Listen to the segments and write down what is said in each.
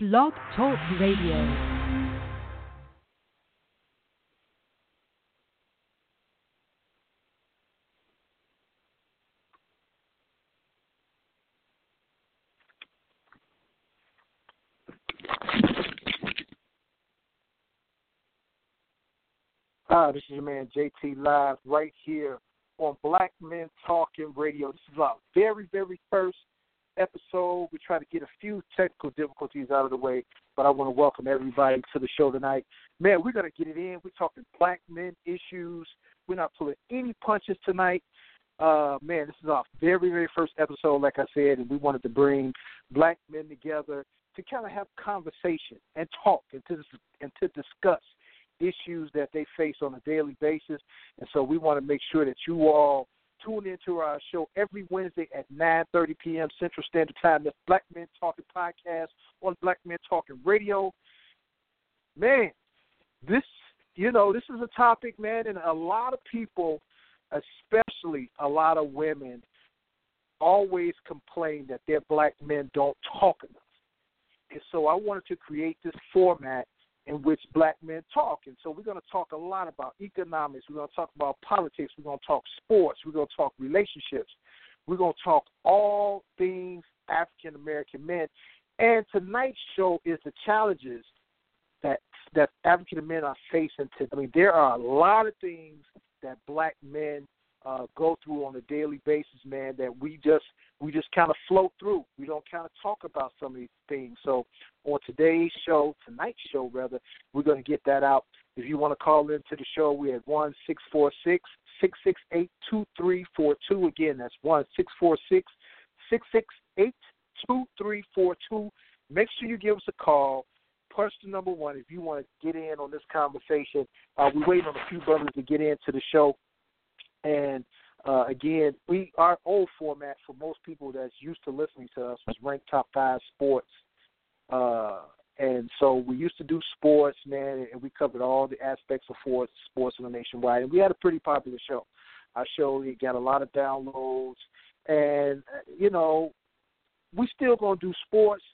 Blog Talk Radio. Hi, this is your man JT Live right here on Black Men Talking Radio. This is our very, very first episode. We try to get a few technical difficulties out of the way, but I want to welcome everybody to the show tonight. Man, we're going to get it in. We're talking black men issues. We're not pulling any punches tonight. Uh, man, this is our very, very first episode, like I said, and we wanted to bring black men together to kind of have conversation and talk and to, and to discuss issues that they face on a daily basis. And so we want to make sure that you all tune into our show every Wednesday at 9:30 p.m. Central Standard Time. That's Black Men Talking Podcast on Black Men Talking Radio. Man, this you know this is a topic, man, and a lot of people, especially a lot of women, always complain that their black men don't talk enough. And so I wanted to create this format in which black men talk. And so we're going to talk a lot about economics. We're going to talk about politics. We're going to talk sports. We're going to talk relationships. We're going to talk all things African American men. And tonight's show is the challenges that that African men are facing. To, I mean, there are a lot of things that black men uh, go through on a daily basis, man, that we just we just kind of float through. We don't kind of talk about some of these things. So on today's show, tonight's show rather, we're going to get that out. If you want to call into the show, we have one six four six six six eight two three four two. Again, that's one six four six six six eight two three four two. Make sure you give us a call. Question number one, if you want to get in on this conversation, uh, we're waiting on a few brothers to get into the show. And uh, again, we our old format for most people that's used to listening to us was ranked top five sports. Uh, and so we used to do sports, man, and we covered all the aspects of sports, sports in the nationwide, and we had a pretty popular show. Our show it got a lot of downloads, and uh, you know, we still gonna do sports,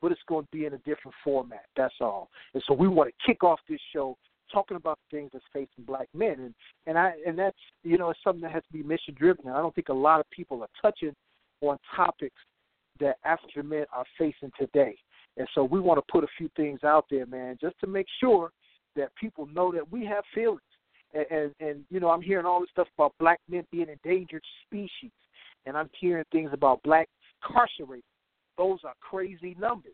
but it's gonna be in a different format. That's all. And so we want to kick off this show talking about things that's facing black men and and I and that's you know it's something that has to be mission driven and I don't think a lot of people are touching on topics that African men are facing today. And so we want to put a few things out there, man, just to make sure that people know that we have feelings. And, and, and you know, I'm hearing all this stuff about black men being endangered species, and I'm hearing things about black incarcerated. Those are crazy numbers.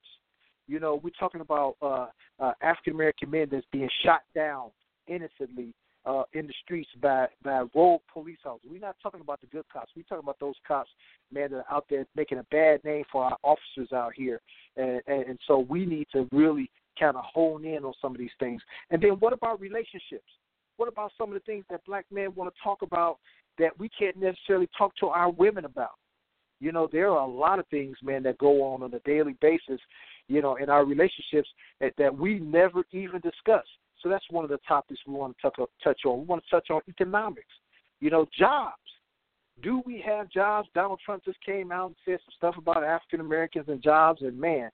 You know, we're talking about uh, uh, African American men that's being shot down innocently uh, in the streets by by rogue police officers. We're not talking about the good cops. We're talking about those cops, man, that are out there making a bad name for our officers out here. And, and, and so we need to really kind of hone in on some of these things. And then what about relationships? What about some of the things that black men want to talk about that we can't necessarily talk to our women about? You know, there are a lot of things, man, that go on on a daily basis you know, in our relationships that, that we never even discuss. So that's one of the topics we want to touch, touch on. We want to touch on economics, you know, jobs. Do we have jobs? Donald Trump just came out and said some stuff about African Americans and jobs, and man,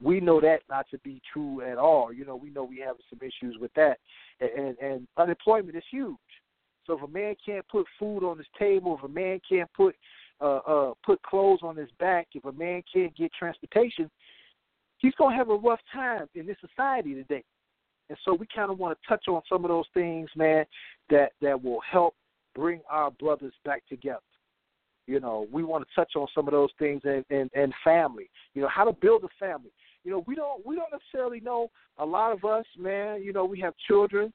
we know that not to be true at all. You know, we know we have some issues with that, and and unemployment is huge. So if a man can't put food on his table, if a man can't put uh, uh, put clothes on his back, if a man can't get transportation, he's going to have a rough time in this society today. And so we kind of want to touch on some of those things, man, that that will help bring our brothers back together. You know, we want to touch on some of those things and, and, and family. You know, how to build a family. You know, we don't we don't necessarily know a lot of us, man. You know, we have children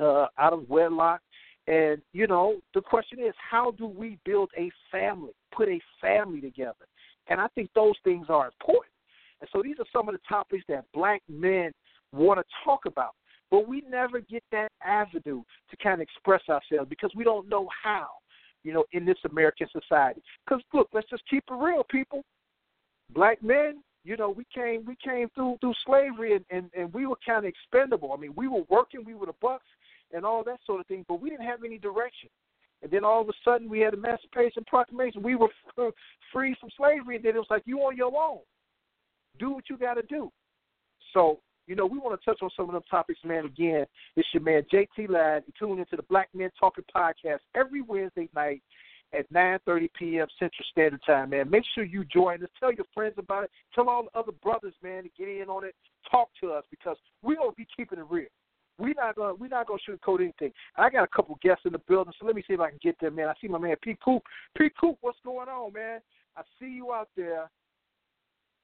uh, out of wedlock, and you know, the question is, how do we build a family, put a family together? And I think those things are important. And so these are some of the topics that black men want to talk about. But we never get that avenue to kind of express ourselves because we don't know how, you know, in this American society. Because look, let's just keep it real, people. Black men, you know, we came we came through through slavery and, and, and we were kind of expendable. I mean, we were working, we were the bucks and all that sort of thing, but we didn't have any direction. And then all of a sudden we had Emancipation Proclamation. We were free from slavery, and then it was like you on your own do what you got to do. So, you know, we want to touch on some of them topics, man. Again, it's your man JT Ladd. You tune into the Black Men Talking podcast every Wednesday night at 9:30 p.m. Central Standard Time, man. Make sure you join us. Tell your friends about it. Tell all the other brothers, man, to get in on it. Talk to us because we're gonna be keeping it real. We're not gonna we're not gonna sugarcoat anything. I got a couple guests in the building, so let me see if I can get them, man. I see my man Pete Coop. Pete Coop, what's going on, man? I see you out there.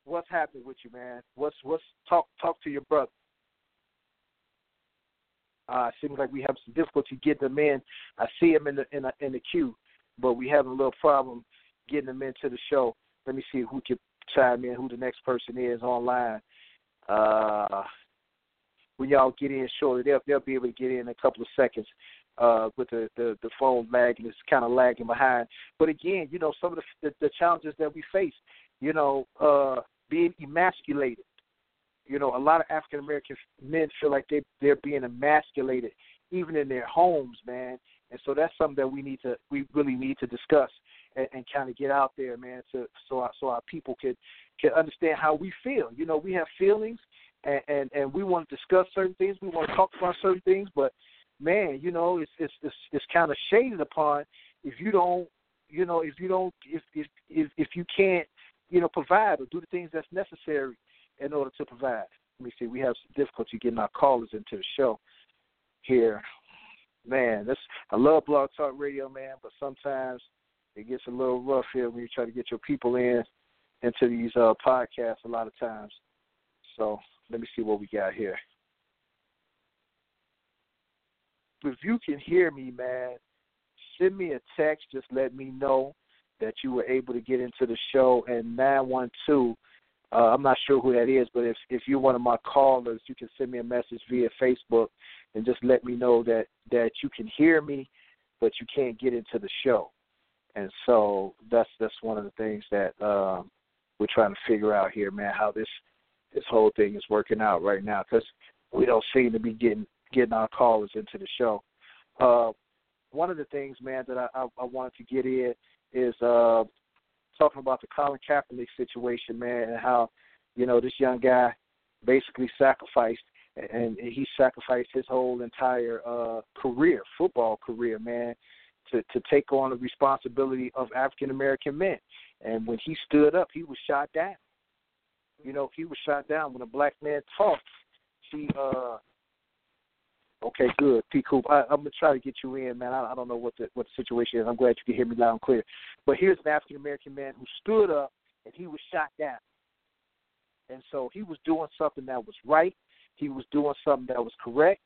What's happening with you, man? What's what's talk talk to your brother. Uh, seems like we have some difficulty getting them in. I see him in the in the, in the queue but we having a little problem getting them into the show. Let me see who can chime in, who the next person is online. Uh, when y'all get in shortly, they'll they'll be able to get in a couple of seconds. Uh, with the, the the phone lagging, it's kind of lagging behind. But again, you know, some of the, the the challenges that we face, you know, uh, being emasculated. You know, a lot of African American men feel like they they're being emasculated, even in their homes, man. And so that's something that we need to we really need to discuss and, and kind of get out there, man, to so our, so our people could can understand how we feel. You know, we have feelings and, and and we want to discuss certain things, we want to talk about certain things, but man, you know, it's it's it's, it's kind of shaded upon if you don't, you know, if you don't if if if, if you can't, you know, provide or do the things that's necessary in order to provide. Let me see, we have some difficulty getting our callers into the show here man, this I love Blog Talk Radio, man, but sometimes it gets a little rough here when you try to get your people in into these uh podcasts a lot of times. So let me see what we got here. If you can hear me, man, send me a text. Just let me know that you were able to get into the show. And 912, uh, I'm not sure who that is, but if if you're one of my callers, you can send me a message via Facebook and just let me know that that you can hear me, but you can't get into the show. And so that's that's one of the things that um, we're trying to figure out here, man. How this this whole thing is working out right now because we don't seem to be getting getting our callers into the show. Uh, one of the things, man, that I, I, I wanted to get in is uh, talking about the Colin Kaepernick situation, man, and how you know this young guy basically sacrificed and he sacrificed his whole entire uh career, football career, man, to to take on the responsibility of African American men. And when he stood up, he was shot down. You know, he was shot down when a black man talks. He uh Okay, good. P. Coop, I, I'm gonna try to get you in, man. I, I don't know what the what the situation is. I'm glad you can hear me loud and clear. But here's an African American man who stood up and he was shot down. And so he was doing something that was right he was doing something that was correct,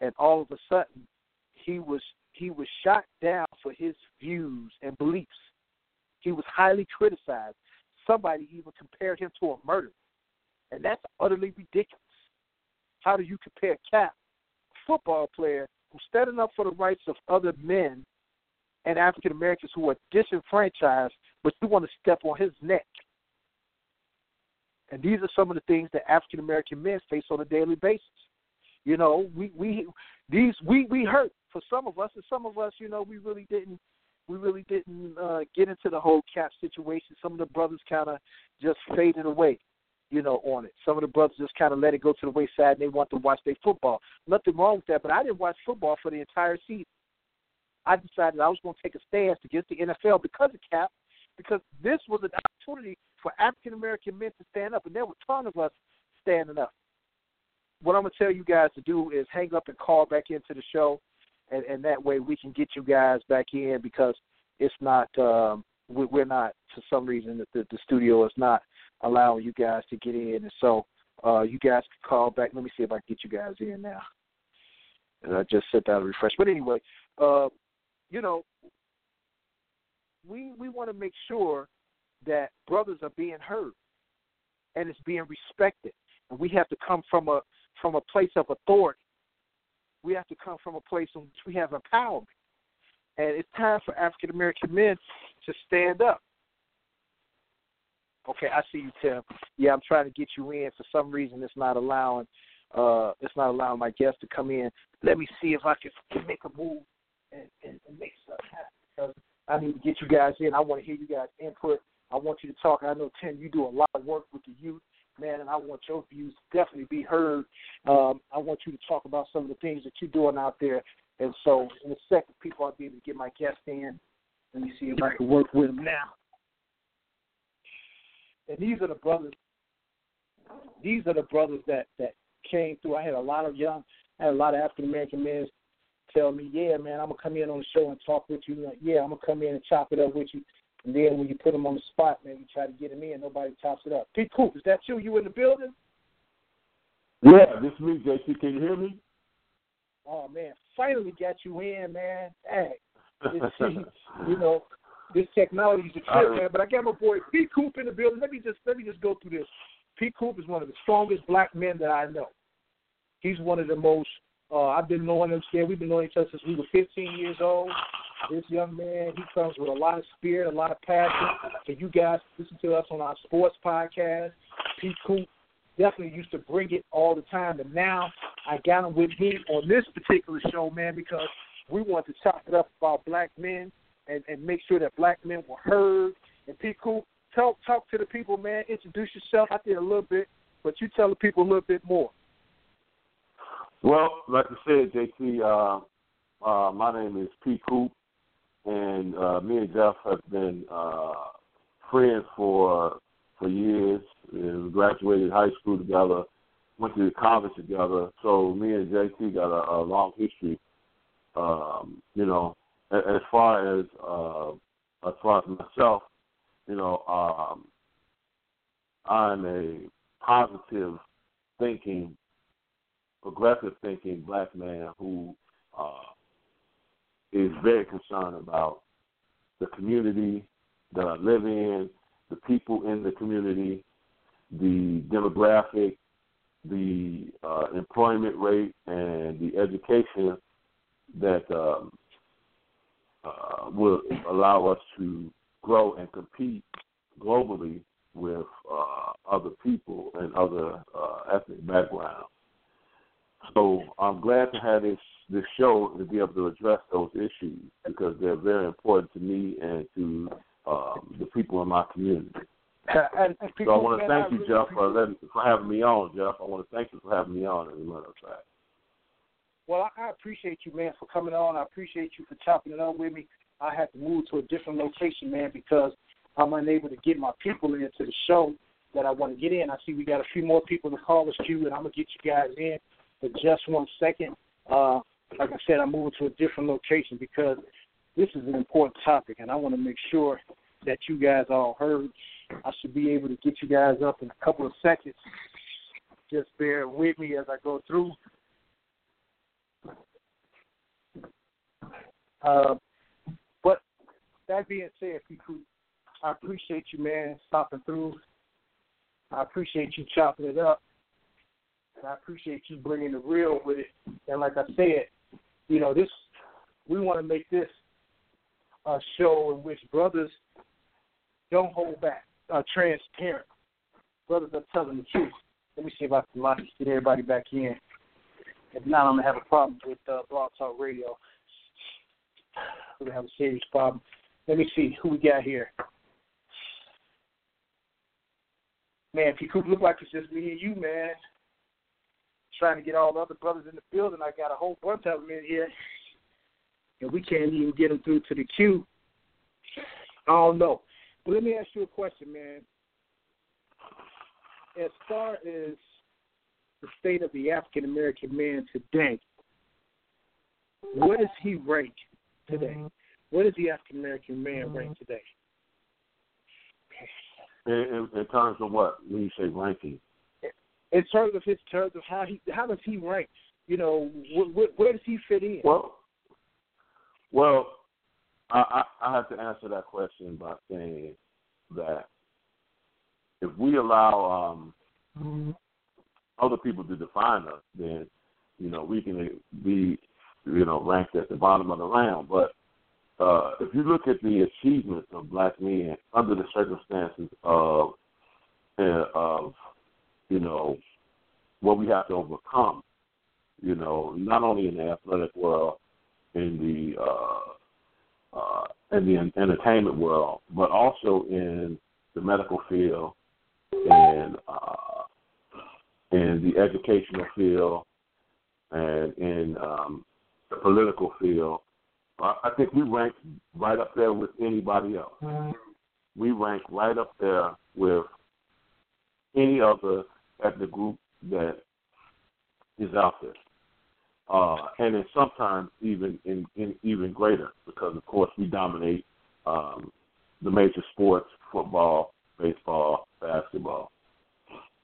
and all of a sudden he was he was shot down for his views and beliefs. He was highly criticized. Somebody even compared him to a murderer, and that's utterly ridiculous. How do you compare Kap, football player who's standing up for the rights of other men and African Americans who are disenfranchised, but you want to step on his neck? And these are some of the things that African American men face on a daily basis. You know, we we these we we hurt for some of us, and some of us, you know, we really didn't we really didn't uh, get into the whole Kap situation. Some of the brothers kind of just faded away, you know, on it. Some of the brothers just kind of let it go to the wayside, and they want to watch their football. Nothing wrong with that, but I didn't watch football for the entire season. I decided I was going to take a stance against the NFL because of Kap, because this was an opportunity for African American men to stand up, and there were a ton of us standing up. What I'm gonna tell you guys to do is hang up and call back into the show, and, and that way we can get you guys back in because it's not um, we're not for some reason the, the, the studio is not allowing you guys to get in, and so uh, you guys can call back. Let me see if I can get you guys in now. And I just sent out a refresh, but anyway, uh, you know, we we want to make sure that brothers are being heard and it's being respected. And we have to come from a from a place of authority. We have to come from a place in which we have empowerment. And it's time for African American men to stand up. Okay, I see you, Tim. Yeah, I'm trying to get you in. For some reason, it's not allowing uh, it's not allowing my guests to come in. Let me see if I can, make a move and, and, and make something happen because I need to get you guys in. I want to hear you guys input I want you to talk. I know Tim, you do a lot of work with the youth man, and I want your views to definitely be heard. Um, I want you to talk about some of the things that you're doing out there. And so, in a second, people I'll be able to get my guest in. Let me see if I can work with them now. And these are the brothers. These are the brothers that that came through. I had a lot of young, I had a lot of African American men tell me, "Yeah, man, I'm gonna come in on the show and talk with you." Like, yeah, I'm gonna come in and chop it up with you. And then when you put them on the spot, man, you try to get them in, nobody chops it up. Pete Coop, is that you? You in the building? Yeah, this is me, JT. Can you hear me? Oh man, finally got you in, man. Hey, you know, this technology is a trip, man. But I got my boy Pete Coop in the building. Let me just let me just go through this. Pete Coop is one of the strongest black men that I know. He's one of the most. Uh, I've been knowing him. Yeah, we've been knowing each other since we were 15 years old. This young man, he comes with a lot of spirit, a lot of passion. And you guys listen to us on our sports podcast. Pete Coop definitely used to bring it all the time, and now I got him with me on this particular show, man, because we want to chop it up about black men and, and make sure that black men were heard. And Coop, talk talk to the people, man. Introduce yourself. I did a little bit, but you tell the people a little bit more. Well, like I said, JT, uh, uh, my name is Pete Coop, and uh, me and Jeff have been uh, friends for for years. We graduated high school together, went to the college together. So me and JT got a, a long history. Um, you know, as far as uh, as far as myself, you know, um, I'm a positive thinking, progressive thinking black man who uh, is very concerned about the community that I live in, the people in the community, the demographic, the uh, employment rate, and the education that um, uh, will allow us to grow and compete globally with uh, other people and other uh, ethnic backgrounds. So I'm glad to have this this show to be able to address those issues because they're very important to me and to um, the people in my community. And, and so I want to thank you, Jeff, for letting, for having me on, Jeff. I want to thank you for having me on as a matter of fact. Well, I, I appreciate you, man, for coming on. I appreciate you for chopping it up with me. I had to move to a different location, man, because I'm unable to get my people into the show that I want to get in. I see we got a few more people in the callers queue, and I'm gonna get you guys in. But just one second. Uh, like I said, I'm moving to a different location because this is an important topic, and I want to make sure that you guys all heard. I should be able to get you guys up in a couple of seconds. Just bear with me as I go through. Uh, but that being said, people, I appreciate you, man, stopping through. I appreciate you chopping it up. And I appreciate you bringing the real with it. And like I said, you know, this we want to make this a show in which brothers don't hold back, are transparent. Brothers are telling the truth. Let me see if I can get everybody back in. If not, I'm gonna have a problem with uh, Blog Talk Radio. We're gonna have a serious problem. Let me see who we got here. Man, if you could look like it's just me and you, man. Trying to get all the other brothers in the building. I got a whole bunch of them in here. And we can't even get them through to the queue. I don't know. But let me ask you a question, man. As far as the state of the African American man today, what does he rank today? What does the African American man rank today? In, in, in, terms of what? When you say ranking? In terms of his terms of how he how does he rank? You know, wh- wh- where does he fit in? Well, well, I, I, I have to answer that question by saying that if we allow um, mm-hmm. other people to define us, then you know we can be you know ranked at the bottom of the round. But uh, if you look at the achievements of black men under the circumstances of uh, of you know what we have to overcome, you know, not only in the athletic world, in the uh, uh, in the entertainment world, but also in the medical field and uh, in the educational field and in um, the political field, I think we rank right up there with anybody else. We rank right up there with any other ethnic group that is out there. Uh, and then sometimes even in, in even greater because of course we dominate um, the major sports football, baseball, basketball,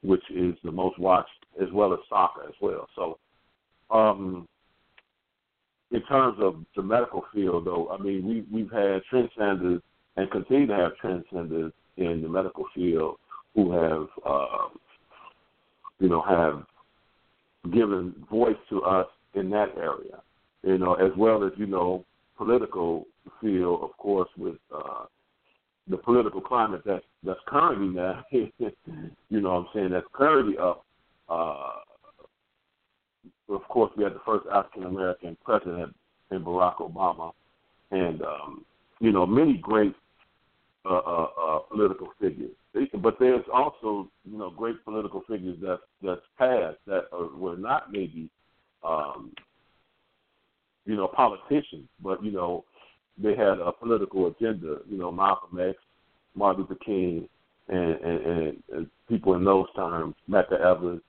which is the most watched as well as soccer as well. So um, in terms of the medical field, though, I mean, we we've had trendsetters and continue to have trendsetters in the medical field who have, uh, you know, have given voice to us in that area. You know, as well as you know, political field, of course, with uh, the political climate that's that's currently now. you know, what I'm saying that's currently up. Uh, of course, we had the first African American president in Barack Obama, and um, you know many great uh, uh, uh, political figures. But there's also you know great political figures that that's passed that are, were not maybe um, you know politicians, but you know they had a political agenda. You know Malcolm X, Martin Luther King, and, and, and, people in those terms, Medgar Evers,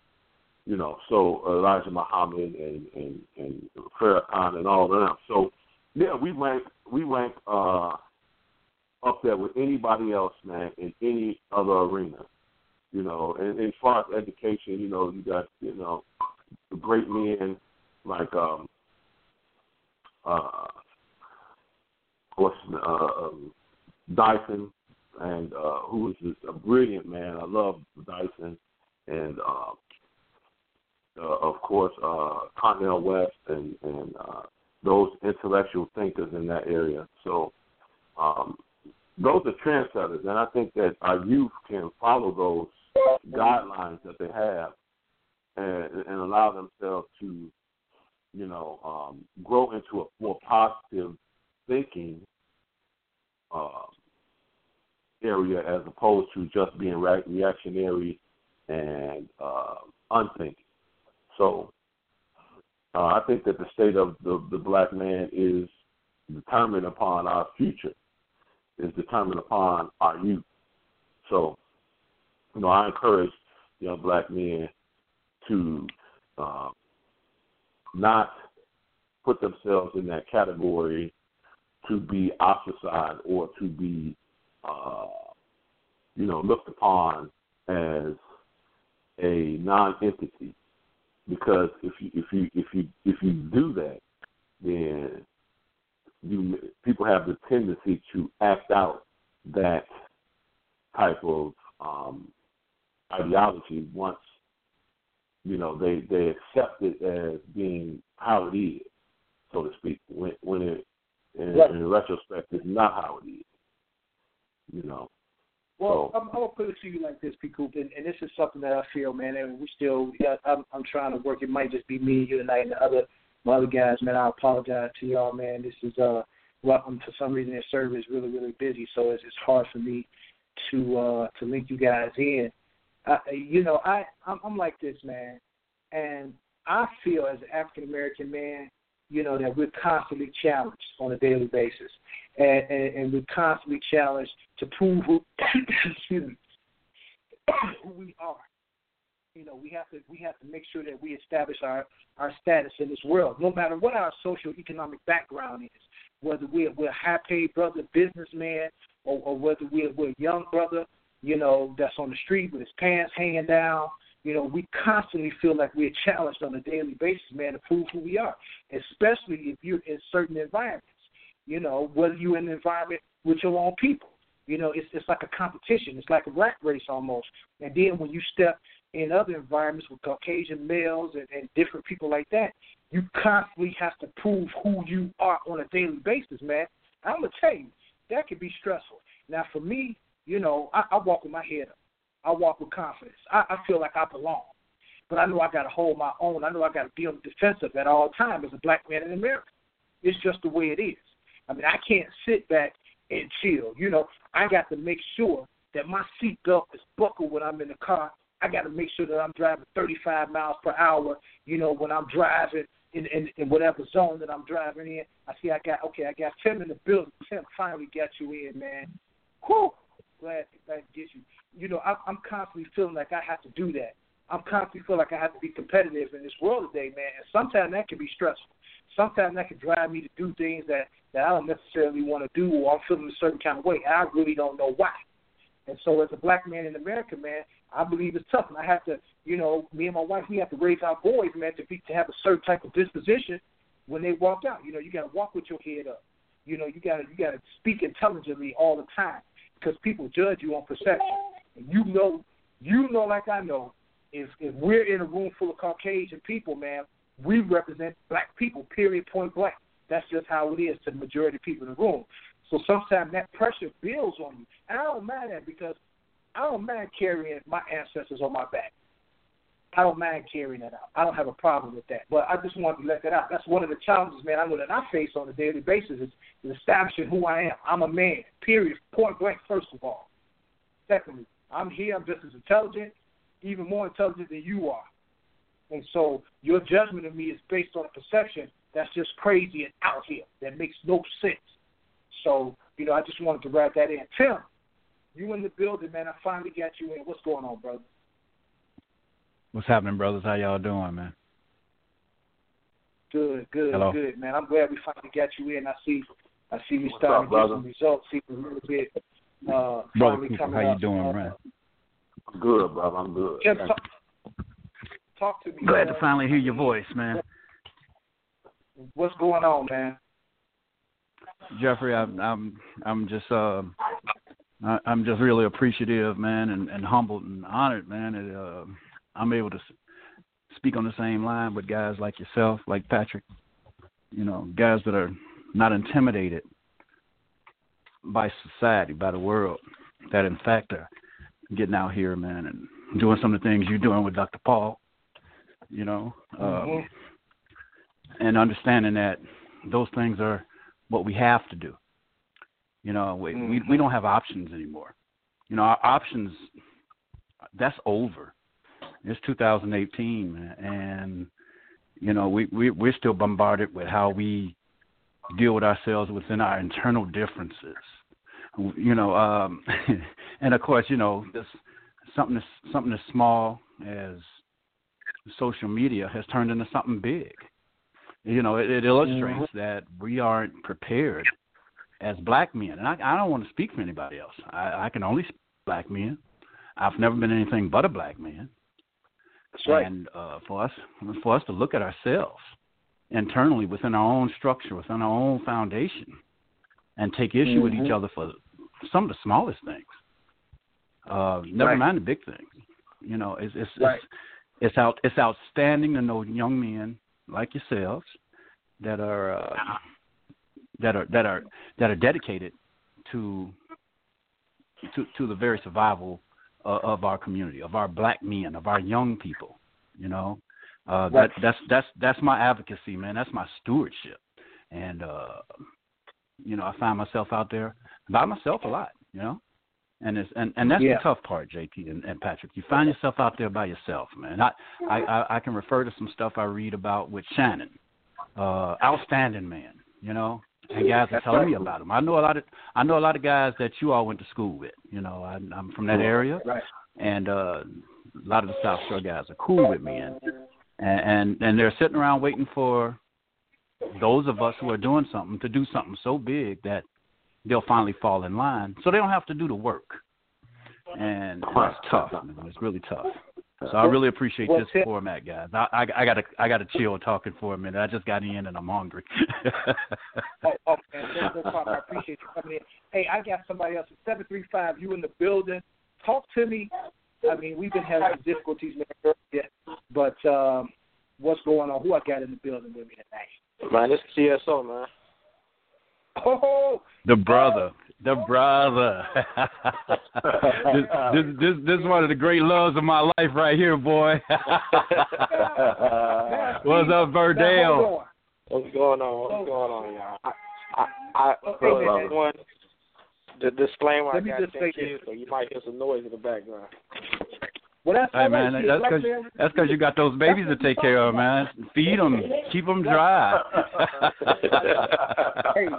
you know, so Elijah Muhammad and and and Farrakhan and all of them. So yeah, we rank we rank uh, up there with anybody else, man, in any other arena. You know, and, and as far as education, you know, you got you know great men like um uh what's uh um, Dyson and uh who is just a brilliant man. I love Dyson and uh uh, of course, uh, Cornel West and, and uh, those intellectual thinkers in that area. So um, those are trendsetters, and I think that our youth can follow those guidelines that they have and, and allow themselves to, you know, um, grow into a more positive thinking uh, area as opposed to just being re- reactionary and uh, unthinking. So uh, I think that the state of the, the black man is determined upon our future, is determined upon our youth. So, you know, I encourage young black men to uh, not put themselves in that category to be ostracized or to be, uh, you know, looked upon as a non-entity because if you if you if you if you do that, then you people have the tendency to act out that type of um, ideology once you know they they accept it as being how it is, so to speak. When when it in, in retrospect, it's not how it is. You know. Well, I'm, I'm gonna put it to you like this, P. Coop, and, and this is something that I feel, man. And we still, yeah, I'm, I'm trying to work. It might just be me, you tonight, and the other, my other guys, man. I apologize to y'all, man. This is uh, well, for some reason their server is really, really busy, so it's, it's hard for me to uh to link you guys in. Uh, you know, I I'm, I'm like this, man, and I feel as an African American man, you know, that we're constantly challenged on a daily basis, and, and, and we're constantly challenged to prove who, excuse me, who we are. You know, we have to we have to make sure that we establish our our status in this world, no matter what our social economic background is, whether we're we're a high paid brother, businessman, or, or whether we're we're a young brother, you know, that's on the street with his pants hanging down, you know, we constantly feel like we're challenged on a daily basis, man, to prove who we are, especially if you're in certain environments. You know, whether you're in an environment with your own people. You know, it's it's like a competition. It's like a rat race almost. And then when you step in other environments with Caucasian males and, and different people like that, you constantly have to prove who you are on a daily basis, man. I'm gonna tell you, that can be stressful. Now, for me, you know, I, I walk with my head up. I walk with confidence. I, I feel like I belong. But I know I got to hold my own. I know I got to be on the defensive at all times as a black man in America. It's just the way it is. I mean, I can't sit back and chill. You know, I got to make sure that my seatbelt is buckled when I'm in the car I got to make sure that I'm driving 35 miles per hour. You know, when I'm driving in, in in whatever zone that I'm driving in. I see I got okay. I got Tim in the building. Tim finally got you in, man. Whew. Glad glad to get you. You know, I'm, I'm constantly feeling like I have to do that. I'm constantly feeling like I have to be competitive in this world today, man. And sometimes that can be stressful. Sometimes that can drive me to do things that that I don't necessarily want to do, or I'm feeling a certain kind of way. I really don't know why. And so, as a black man in America, man, I believe it's tough. And I have to, you know, me and my wife, we have to raise our boys, man, to be to have a certain type of disposition when they walk out. You know, you got to walk with your head up. You know, you got to you got to speak intelligently all the time because people judge you on perception. And you know, you know, like I know, if if we're in a room full of Caucasian people, man, we represent black people. Period. Point blank. That's just how it is to the majority of people in the room. So sometimes that pressure builds on you. And I don't mind that because I don't mind carrying my ancestors on my back. I don't mind carrying that out. I don't have a problem with that. But I just wanted to let that out. That's one of the challenges, man, I know that I face on a daily basis is, is establishing who I am. I'm a man, period, point blank, first of all. Secondly, I'm here, I'm just as intelligent, even more intelligent than you are. And so your judgment of me is based on a perception that's just crazy and out here, that makes no sense. So, you know, I just wanted to wrap that in. Tim, you in the building, man. I finally got you in. What's going on, brother? What's happening, brothers? How y'all doing, man? Good, good, Hello. good, man. I'm glad we finally got you in. I see, I see you What's starting up, to get some results. See a little bit. Uh, Brother Cooper, coming how you up. doing, uh, man? I'm good, brother. I'm good. Tim, Thank talk, talk to me. Glad man. to finally hear your voice, man. What's going on, man? Jeffrey, I'm I'm I'm just uh I, I'm just really appreciative, man, and, and humbled and honored, man. That, uh, I'm able to speak on the same line with guys like yourself, like Patrick. You know, guys that are not intimidated by society, by the world, that in fact are getting out here, man, and doing some of the things you're doing with Dr. Paul. You know, um, Mhm. and understanding that those things are what we have to do. You know, we we, we don't have options anymore. You know, our options that's over. It's 2018, and you know we we we're still bombarded with how we deal with ourselves within our internal differences. You know, um, and of course, you know, this something as something as small as social media has turned into something big. You know, it, it illustrates that we aren't prepared as black men. And I, I don't want to speak for anybody else. I, I can only speak for black men. I've never been anything but a black man. That's right. And uh, for us, for us to look at ourselves internally within our own structure, within our own foundation, and take issue with each Mhm. other for some of the smallest things. Uh, never Right. mind the big things. You know, it's it's Right. it's it's out it's outstanding to know young men like yourselves that are uh, that are that are that are dedicated to to to the very survival of our community, of our black men, of our young people. You know, uh, that that's that's that's my advocacy, man. That's my stewardship, and uh, you know, I find myself out there by myself a lot. You know, and it's and and that's Yeah. the tough part, JT and, and Patrick. You find yourself out there by yourself, man. I, I I I can refer to some stuff I read about with Shannon, uh, outstanding man. You know, and guys are That's telling me about them. I know a lot of I know a lot of guys that you all went to school with. You know, I, I'm from that area, Right. and uh, a lot of the South Shore guys are cool with me, and and and, they're sitting around waiting for those of us who are doing something to do something so big that they'll finally fall in line, so they don't have to do the work. And, and it's tough. Man. It's really tough. So I really appreciate Well, this Tim- format, guys. I, I, I gotta I gotta chill talking for a minute. I just got in and I'm hungry. Oh, oh man, no, no problem. I appreciate you coming in. Hey, I got somebody else. Seven three five. You in the building? Talk to me. I mean, we've been having some difficulties, man. earlier, But um, what's going on? Who I got in the building with me tonight? Man, this is TSO, man. Oh, the brother, the oh. brother. this, this this this is one of the great loves of my life right here, boy. What's up, Verdell? hold. What's going on? What's going on, y'all? I, I, I, Okay, first man. one, the disclaimer Let I me got just to say you, so you might hear some noise in the background. Well, that's hey man, that's because that's because you got those babies to take care of, man. Feed them, keep them dry. hey,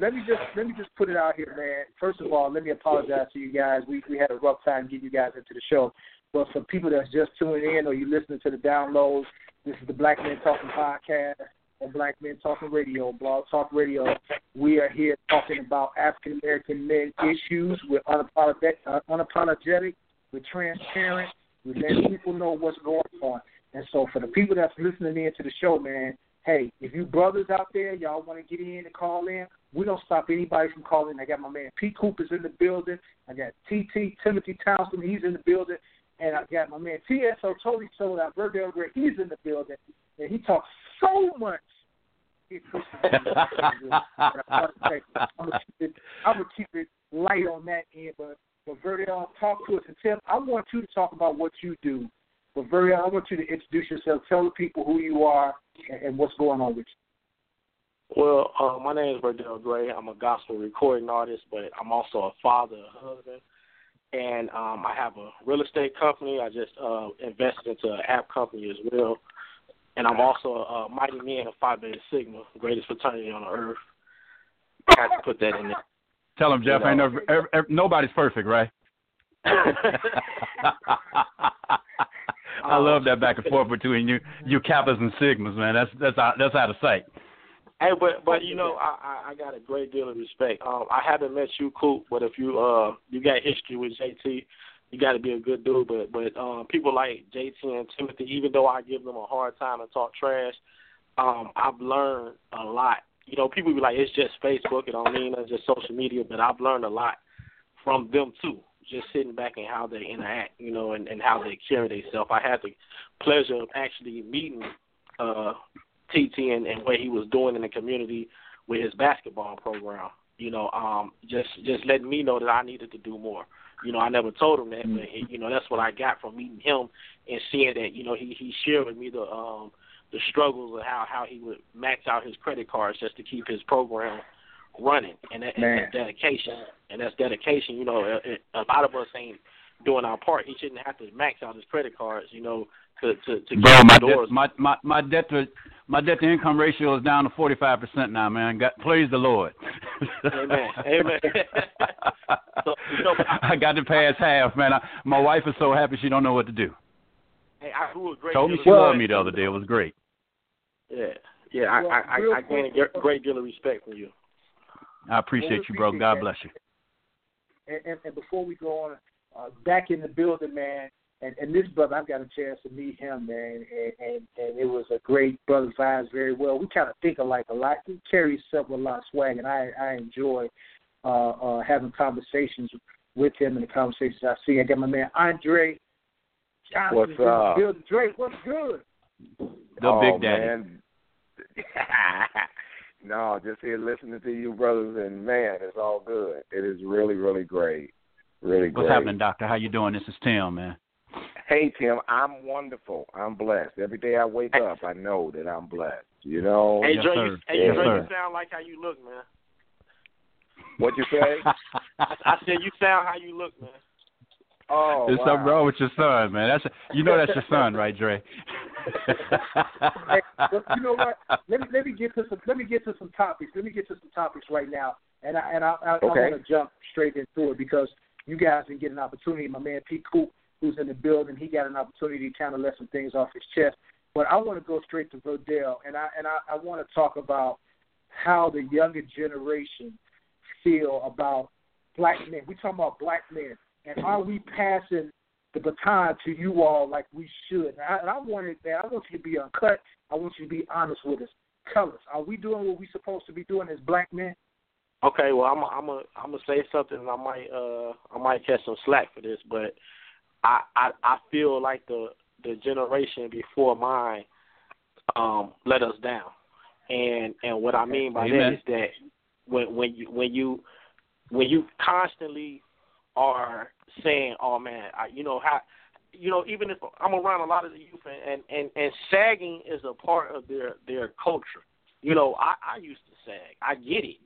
let me just let me just put it out here, man. First of all, let me apologize to you guys. We we had a rough time getting you guys into the show. But for people that's just tuning in or you listening to the downloads, this is the Black Men Talking podcast on Black Men Talking Radio, Blog Talk Radio. We are here talking about African American men issues. We're unapologetic, uh, unapologetic. We're transparent. We let people know what's going on. And so for the people that's listening in to the show, man, hey, if you brothers out there, y'all want to get in and call in, we don't stop anybody from calling. I got my man Pete Cooper's in the building. I got TT Timothy Townsend. He's in the building. And I got my man TSO Totally Sold Out Verdell Gray. He's in the building. And he talks so much. I'm gonna keep it light on that end, but but Verdell, talk to us. And Tim, I want you to talk about what you do. But Verdell, I want you to introduce yourself. Tell the people who you are and, and what's going on with you. Well, uh, my name is Verdell Gray. I'm a gospel recording artist, but I'm also a father, a husband, and um, I have a real estate company. I just uh, invested into an app company as well, and I'm also a mighty man of Phi Beta Sigma, greatest fraternity on the earth. I had to put that in there. Tell him, Jeff. You know, ain't never, ever, ever, nobody's perfect, right? I love that back and forth between you, you Kappas and Sigmas, man. That's that's out, that's out of sight. Hey, but but you know, I I got a great deal of respect. Um, I haven't met you, Coop, but if you uh you got history with JT, you got to be a good dude. But but um, people like JT and Timothy, even though I give them a hard time and talk trash, um, I've learned a lot. You know, people be like, it's just Facebook. It don't mean it's just social media, but I've learned a lot from them too. Just sitting back and how they interact, you know, and, and how they carry themselves. I had the pleasure of actually meeting uh TT and, and what he was doing in the community with his basketball program. You know, um, just just letting me know that I needed to do more. You know, I never told him that, but he, you know that's what I got from meeting him and seeing that. You know, he he shared with me the um the struggles of how how he would max out his credit cards just to keep his program running, and, that, and that's dedication. And that's dedication. You know, a, a lot of us ain't doing our part. He shouldn't have to max out his credit cards. You know, to to to Bro, my doors. Debt, my my my debt to my debt to income ratio is down to forty five percent now, man. Got praise the Lord. Amen. Amen. so, you know, I, I got to pass half, man. I, my wife is so happy she don't know what to do. Hey, I grew a great. Told me she loved me the other day. It was great. Yeah, yeah. Well, I I, I gained a great deal of respect from you. I appreciate you, bro. God bless you. And, and, and before we go on, uh, back in the building, man and, and this brother, I've got a chance to meet him, man, and, and, and it was a great brother vibes very well. We kind of think alike a lot. He carries himself with a lot of swag, and I I enjoy uh, uh, having conversations with him and the conversations I see. I got my man Andre Johnson. What's up? Bill Drake, what's good? The oh, Big Daddy. Man. no, just here listening to you, brothers, and man, it's all good. It is really, really great. Really What's great. happening, Doctor? How you doing? This is Tim, man. Hey Tim, I'm wonderful. I'm blessed. Every day I wake up, I know that I'm blessed. You know. Hey yes, Dre, you, hey, yes, Dre, you sound like how you look, man. What you say? I said you sound how you look, man. Oh, There's wow. something wrong with your son, man. That's you know that's your son, right, Dre? hey, you know what? Let me let me get to some let me get to some topics. Let me get to some topics right now, and I and I, I, Okay. I want to jump straight into it because you guys didn't get an opportunity. My man Pete Coop, who's in the building, he got an opportunity to kind of let some things off his chest. But I want to go straight to Verdell, and I and I, I want to talk about how the younger generation feel about black men. We talking about black men, and are we passing the baton to you all like we should? And I, and I wanted that. I want you to be uncut. I want you to be honest with us. Tell us, are we doing what we're supposed to be doing as black men? Okay, well I'm a, I'm a, I'm gonna say something and I might uh I might catch some slack for this, but I I, I feel like the the generation before mine um let us down. And and what I mean by Amen. that is that when when you when you when you constantly are saying, "Oh man, I, you know how," you know, even if I'm around a lot of the youth, and and and sagging is a part of their their culture. You know, I I used to sag. I get it,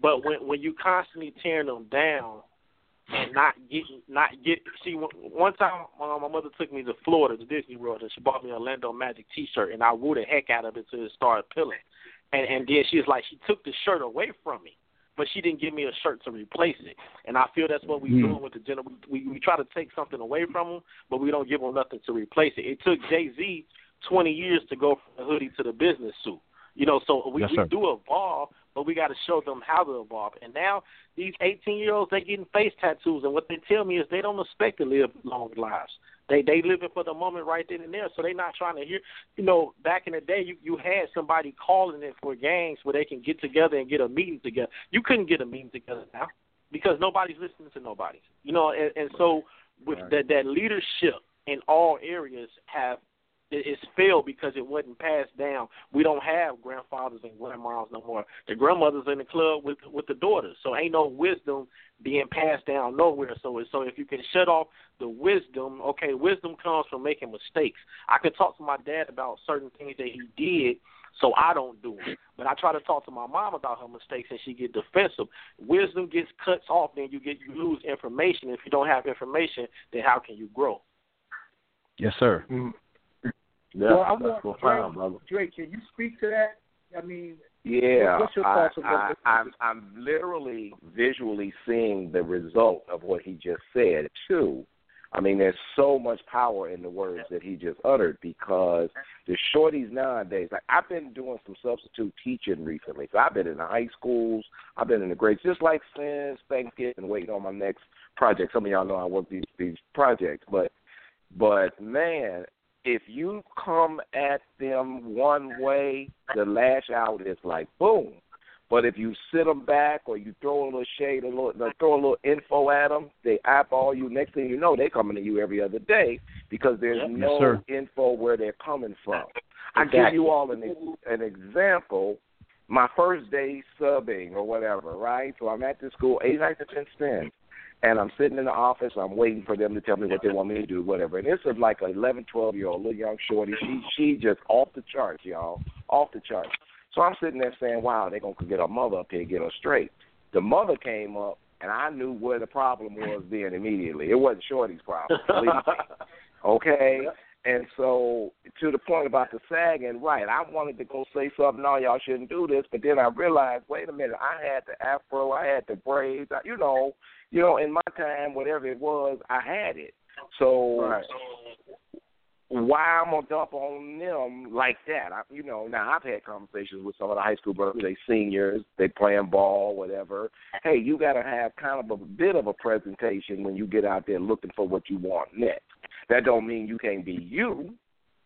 but when when you constantly tearing them down and not getting not get see one time uh, my mother took me to Florida to Disney World and she bought me a Orlando Magic T-shirt and I wore the heck out of it until it started peeling, and and then she was like she took the shirt away from me, but she didn't give me a shirt to replace it, and I feel that's what we're mm. doing with the general. We we try to take something away from them, but we don't give them nothing to replace it. It took Jay Z twenty years to go from the hoodie to the business suit. You know, so we, yes, we do evolve, but we got to show them how to evolve. And now these 18 year olds, they getting face tattoos, and what they tell me is they don't expect to live long lives. They they living for the moment right then and there, so they not trying to hear. You know, back in the day, you you had somebody calling it for gangs where they can get together and get a meeting together. You couldn't get a meeting together now because nobody's listening to nobody. You know, and, and so with right. that that leadership in all areas have it's failed because it wasn't passed down. We don't have grandfathers and grandmas no more. The grandmothers in the club with with the daughters, so ain't no wisdom being passed down nowhere. So so if you can shut off the wisdom, okay, wisdom comes from making mistakes. I can talk to my dad about certain things that he did. So I don't do them, but I try to talk to my mom about her mistakes, and she get defensive. Wisdom gets cuts off, then you get you lose information. If you don't have information, then how can you grow? Yes, sir. Mm-hmm. Yeah, well, I want Drake, brother. Drake, can you speak to that? I mean, yeah, what's your thoughts I, I, I'm I'm literally visually seeing the result of what he just said too. I mean, there's so much power in the words that he just uttered because the shorties nowadays, like I've been doing some substitute teaching recently. So I've been in the high schools, I've been in the grades, just like since Thanksgiving, waiting on my next project. Some of y'all know I work these these projects, but but man, if you come at them one way, the lash out is like boom. But if you sit them back or you throw a little shade, a little, uh, throw a little info at them, they eyeball you. Next thing you know, they coming to you every other day because there's yes, no sir. info where they're coming from. I give you all an an example. My first day subbing or whatever, right? So I'm at the school, eight nights and ten spins and I'm sitting in the office. I'm waiting for them to tell me what they want me to do, whatever. And this is like a 11, 12 year old little young shorty. She she just off the charts, y'all, off the charts. So I'm sitting there saying, "Wow, they're gonna get her mother up here, get her straight." The mother came up, and I knew where the problem was then immediately. It wasn't Shorty's problem. Okay. And so, to the point about the sagging, right? I wanted to go say something. No, y'all shouldn't do this. But then I realized, wait a minute. I had the afro. I had the braids. I, you know, you know, in my time, whatever it was, I had it. So right. why I'm gonna dump on them like that? I, you know, now I've had conversations with some of the high school brothers. They seniors, they playing ball, whatever. Hey, you got to have kind of a bit of a presentation when you get out there looking for what you want next. That don't mean you can't be you.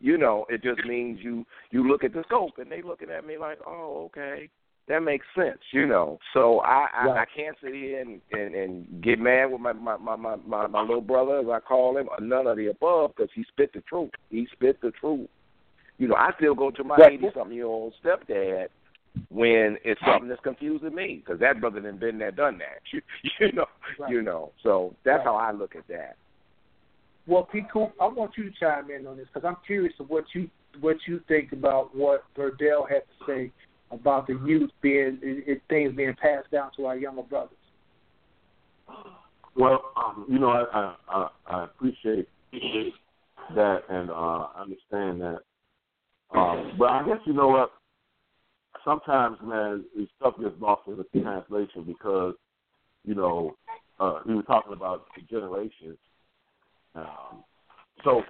You know, it just means you you look at the scope and they looking at me like, oh, okay that makes sense, you know. So I I, right. I can't sit here and, and and get mad with my my my my my, my little brother as I call him, none of the above, because he spit the truth. He spit the truth. You know, I still go to my eighty something year old stepdad when it's something that's confusing me, because that brother done been there, done that. You, you know, right. you know. So that's right. how I look at that. Well, P. Coop, I want you to chime in on this because I'm curious of what you what you think about what Verdell had to say about the youth being it, things being passed down to our younger brothers? Well, um, you know, I, I I appreciate that and uh, understand that. Um, but I guess you know what? Sometimes, man, stuff gets lost in the translation because you know uh, we were talking about generations. Um, so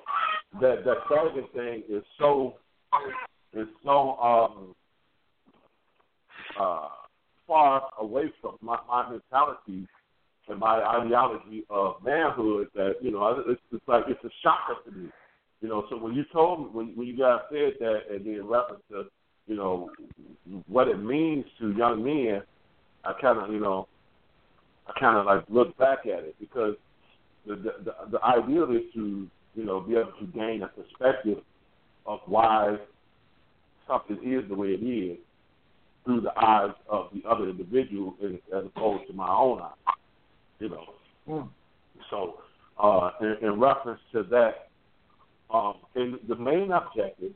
that that thing is so is so um, uh, far away from my, my mentality and my ideology of manhood that you know it's, it's like it's a shocker to me. You know, so when you told me when when you guys said that and in reference to you know what it means to young men, I kind of you know I kind of like look back at it because the, the the the ideal is to you know be able to gain a perspective of why something is the way it is through the eyes of the other individual as opposed to my own eyes. You know. Mm. So, uh, in, in reference to that, um, and the main objective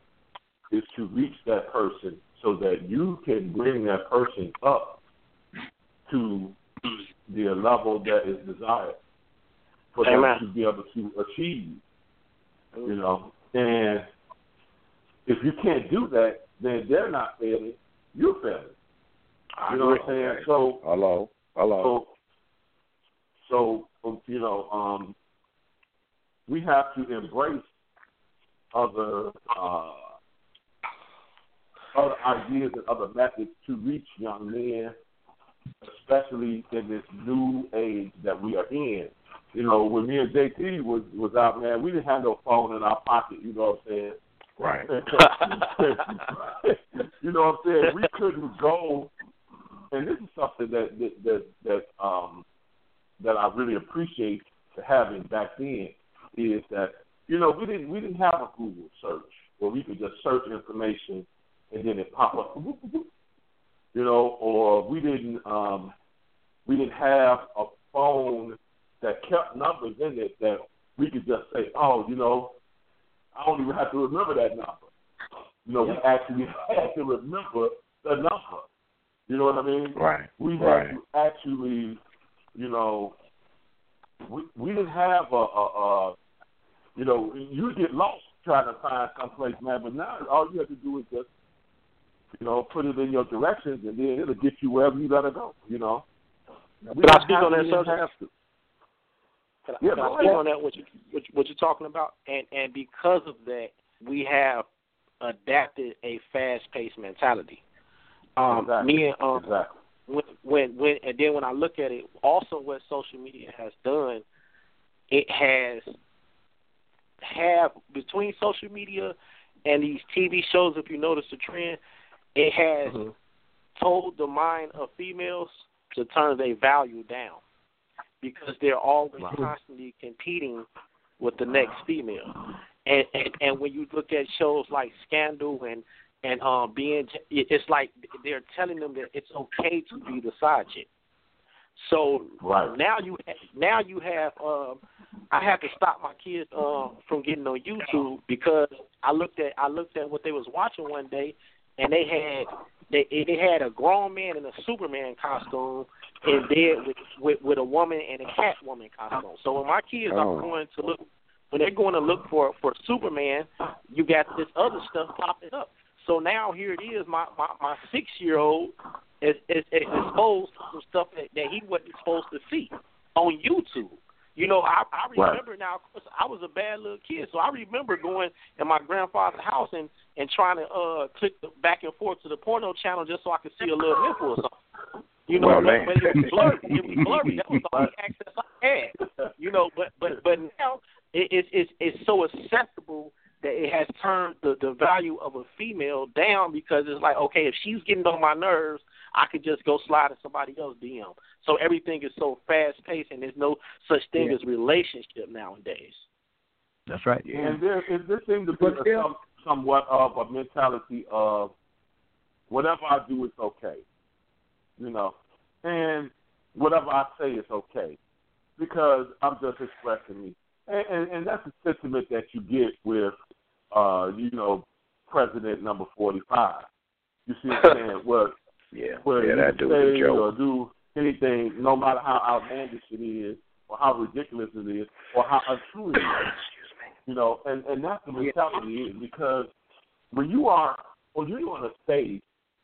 is to reach that person so that you can bring that person up to the level that is desired. for Amen. them to be able to achieve. You know, and if you can't do that, then they're not failing. You're failing. You know what I'm saying? So Hello, hello. so, so you know, um, we have to embrace other uh, other ideas and other methods to reach young men, especially in this new age that we are in. You know, when me and JT was was out, man, we didn't have no phone in our pocket. You know what I'm saying? Right. you know what I'm saying? We couldn't go, and this is something that that that, that um that I really appreciate having back then is that you know we didn't we didn't have a Google search where we could just search information and then it pop up, you know, or we didn't um we didn't have a phone that kept numbers in it that we could just say, oh, you know, I don't even have to remember that number. You know, we actually had to remember the number. You know what I mean? Right. We had Right. to actually, you know, we we didn't have a, a, a you know, you get lost trying to find someplace, man. But now all you have to do is just, you know, put it in your directions, and then it'll get you wherever you gotta go. You know. We Can I speak on that subject? Can, I- Yeah, can I speak on that? What you what, what you're talking about? And and because of that, we have adapted a fast-paced mentality. Um, Exactly. Me and um, Exactly. when when when and then when I look at it, also what social media has done, it has have between social media and these TV shows. If you notice the trend, it has Mhm. told the mind of females to turn their value down because they're always Wow. constantly competing with the next female. And, and and when you look at shows like Scandal and and um being it's like they're telling them that it's okay to be the side chick. So Right. now you now you have um I had to stop my kids um from getting on YouTube because I looked at I looked at what they was watching one day and they had they they had a grown man in a Superman costume in bed with with, with a woman and a Catwoman costume. So when my kids Oh. are going to look when they're going to look for for Superman, you got this other stuff popping up. So now here it is. My my my six year old is, is is exposed to some stuff that, that he wasn't supposed to see on YouTube. You know, I I Right. remember now. Of course, I was a bad little kid, so I remember going in my grandfather's house and and trying to uh click the back and forth to the porno channel just so I could see a little nipple or something. You know, Well, but, man. but it was blurry. It was blurry. That was the only access I had. You know, but but but now it, it's it's it's so accessible that it has turned the the value of a female down because it's like okay, if she's getting on my nerves, I could just go slide in somebody else's DM. So everything is so fast paced, and there's no such thing Yeah. as relationship nowadays. That's right. Yeah. And there, it, there seems to be But a, some, somewhat of a mentality of whatever I do is okay, you know, and whatever I say is okay because I'm just expressing me, and, and, and that's the sentiment that you get with, uh, you know, President number forty-five. You see what I'm saying? Where Yeah. where yeah, you that dude's say a joke. or do anything, no matter how outlandish it is, or how ridiculous it is, or how untrue it is. You know, and and that's the mentality is because when you are when you're on a stage,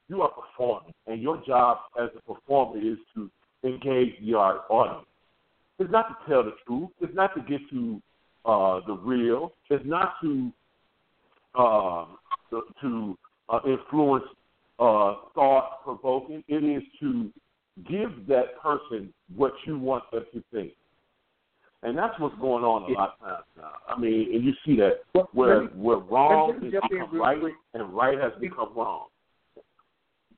you are performing, and your job as a performer is to engage your audience. It's not to tell the truth. It's not to get to uh, the real. It's not to uh, to, uh, influence uh, thought provoking. It is to give that person what you want them to think. And that's what's going on a lot of times now. I mean, and you see that where where wrong has become right and right has become wrong.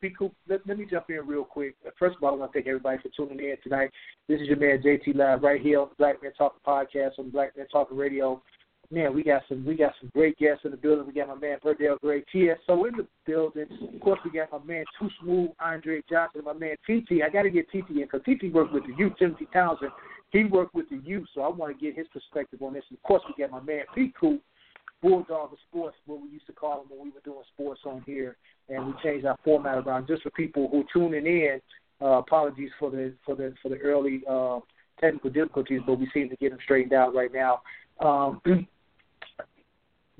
Be cool. Let, let me jump in real quick. First of all, I want to thank everybody for tuning in tonight. This is your man JT Live right here on the Black Man Talking Podcast on Black Man Talking Radio. Man, we got some we got some great guests in the building. We got my man Verdell Gray TSO in the building. Of course, we got my man Too Smooth Andre Johnson, my man TT. I got to get TT in because TT worked with the youth. Timothy Townsend, he worked with the youth, so I want to get his perspective on this. And of course, we got my man P. Coop, Bulldog of Sports, what we used to call him when we were doing sports on here, and we changed our format around just for people who tuning in. Uh, apologies for the for the for the early uh, technical difficulties, but we seem to get them straightened out right now. Um,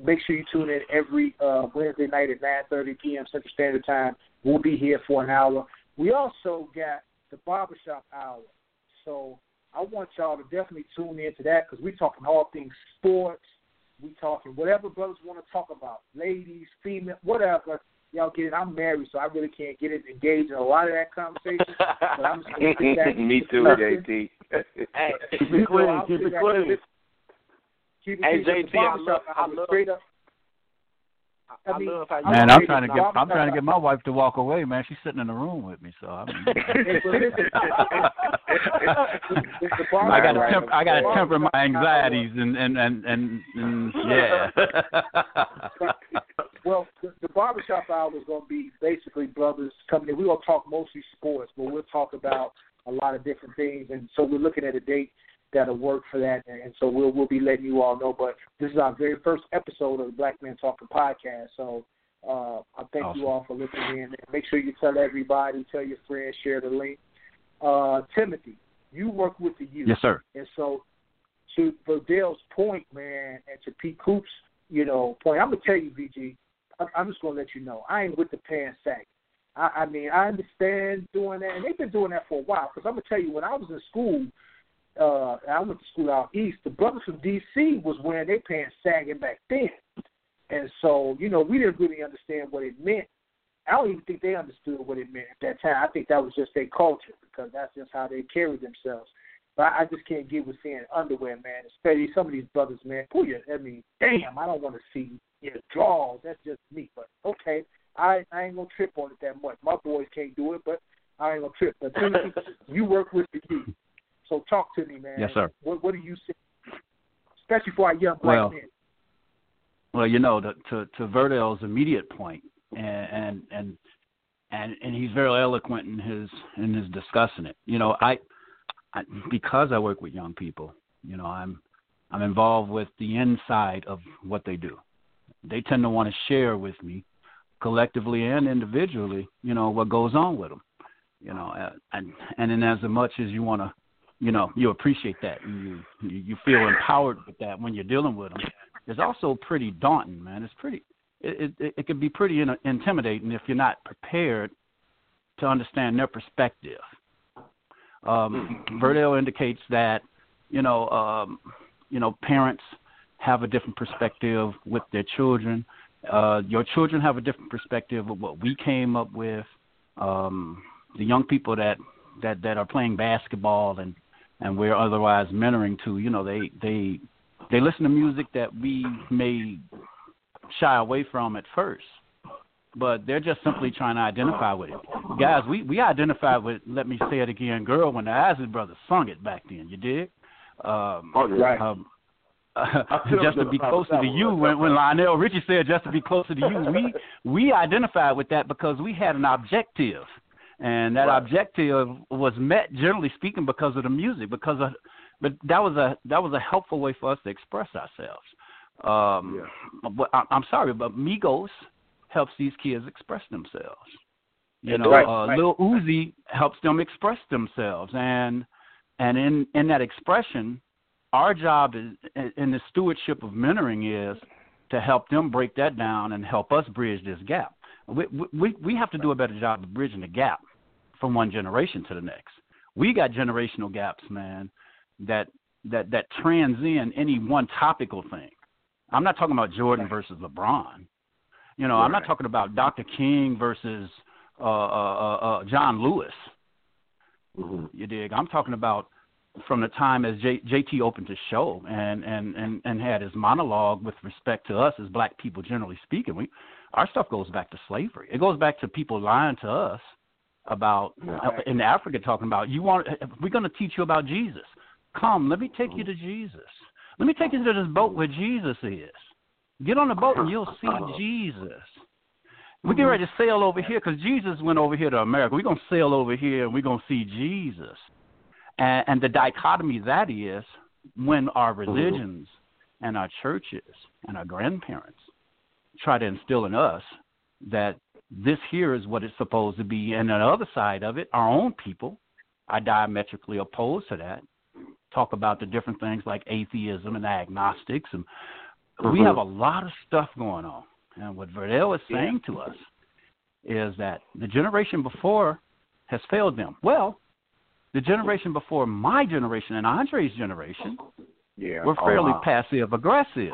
make sure you tune in every uh, Wednesday night at 9:30 p.m. Central Standard Time. We'll be here for an hour. We also got the barbershop hour, so I want y'all to definitely tune in to that because we're talking all things sports. We talking whatever brothers want to talk about, ladies, female, whatever. Y'all get it. I'm married, so I really can't get it engaged in a lot of that conversation. but I'm just gonna that Me too, JT. hey, keep it clean. Keep it clean. Keep it Hey. JT, I love- I love- straight up. I, I mean, love how you Man, I I'm trying to get I'm trying to get my wife to walk away, man. She's sitting in the room with me, so I mean, I got to temper I got to temper my anxieties and and and and, and yeah. Well, the, the barbershop hour is going to be basically brothers coming in. We're going to talk mostly sports, but we'll talk about a lot of different things. And so we're looking at a date that'll work for that. And so we'll we'll be letting you all know. But this is our very first episode of the Black Men Talking podcast. So uh, I thank Awesome. you all for listening in. Make sure you tell everybody, tell your friends, share the link. Uh, Timothy, you work with the youth. yes, sir. And so, to Verdell's point, man, and to P. Coop's, you know, point, I'm gonna tell you, VG, I- I'm just gonna let you know, I ain't with the pan sack. I, I mean, I understand doing that, and they've been doing that for a while. Because I'm gonna tell you, when I was in school, uh, I went to school out east. The brothers from D.C. was wearing their pants sagging back then, and so you know, we didn't really understand what it meant. I don't even think they understood what it meant at that time. I think that was just their culture because that's just how they carried themselves. But I just can't get with seeing underwear, man. Especially some of these brothers, man. Pull your, I mean, damn, I don't want to see your drawers. That's just me. But okay, I I ain't gonna trip on it that much. My boys can't do it, but I ain't gonna trip. But Timothy, you work with the youth, so talk to me, man. Yes, sir. What what do you see, especially for our young black Well, men? Well, you know, to to, to Verdell's immediate point, and and and and and he's very eloquent in his in his discussing it. You know, I, I because I work with young people, you know, I'm I'm involved with the inside of what they do. They tend to want to share with me, collectively and individually, you know, what goes on with them. You know, and and in as much as you want to, you know, you appreciate that and you you feel empowered with that when you're dealing with them. It's also pretty daunting, man. It's pretty. It it, it can be pretty in, intimidating if you're not prepared to understand their perspective. Um, Verdell indicates that you know um, you know parents have a different perspective with their children. Uh, your children have a different perspective of what we came up with. Um, the young people that, that, that are playing basketball and, and we're otherwise mentoring to, you know, they, they they listen to music that we may shy away from at first, but they're just simply trying to identify with it. Guys, we we identified with. Let me say it again, girl. When the Isley Brothers sung it back then, you did. Um, Oh. Right. um, just to be closer to you, when when Lionel Richie said just to be closer to you, we we identified with that because we had an objective, and that Right. objective was met generally speaking because of the music, because of but that was a that was a helpful way for us to express ourselves. Um, but I, I'm sorry, but Migos helps these kids express themselves. You know, Right, uh, right. Lil Uzi helps them express themselves, and and in in that expression, our job is in- in the stewardship of mentoring is to help them break that down and help us bridge this gap. We we we have to do a better job of bridging the gap from one generation to the next. We got generational gaps, man, that that that transcend any one topical thing. I'm not talking about Jordan versus LeBron. You know, I'm not talking about Dr. King versus uh, uh, uh, uh, John Lewis. Mhm. You dig? I'm talking about from the time as J, JT opened his show and, and, and, and had his monologue with respect to us as black people, generally speaking. We our stuff goes back to slavery. It goes back to people lying to us about Right. in Africa talking about you want we're going to teach you about Jesus. Come, let me take you to Jesus. Let me take you to this boat where Jesus is. Get on the boat and you'll see uh-huh. Jesus. We get ready to sail over here because Jesus went over here to America. We're gonna sail over here and we're gonna see Jesus. And, and the dichotomy that is when our mm-hmm. religions and our churches and our grandparents try to instill in us that this here is what it's supposed to be, and on the other side of it, our own people are diametrically opposed to that. talk about the different things like atheism and agnostics, and mm-hmm. we have a lot of stuff going on. And what Verdell is saying yeah. to us is that the generation before has failed them. Well, the generation before my generation and Andre's generation yeah. were fairly oh, wow. passive aggressive.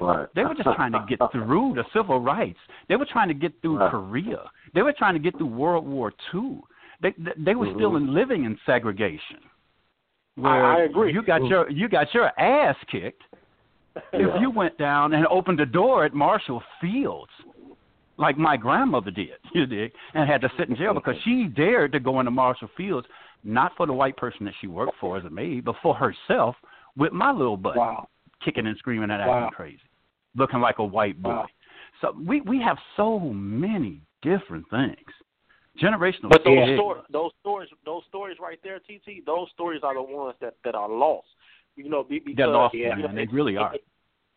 Right. They were just trying to get through the civil rights. They were trying to get through right. Korea. They were trying to get through World War II. They they, they were mm-hmm. still in living in segregation. Where I, I agree. You got your you got your ass kicked if you went down and opened the door at Marshall Fields, like my grandmother did, you did, and had to sit in jail because she dared to go into Marshall Fields, not for the white person that she worked for as a maid, but for herself with my little butt, wow. kicking and screaming and acting wow. crazy, looking like a white boy. Wow. So we we have so many different things. Generational. But those stories, those stories, those stories right there, TT. Those stories are the ones that that are lost. You know, because they're lost, yeah, man. They really are.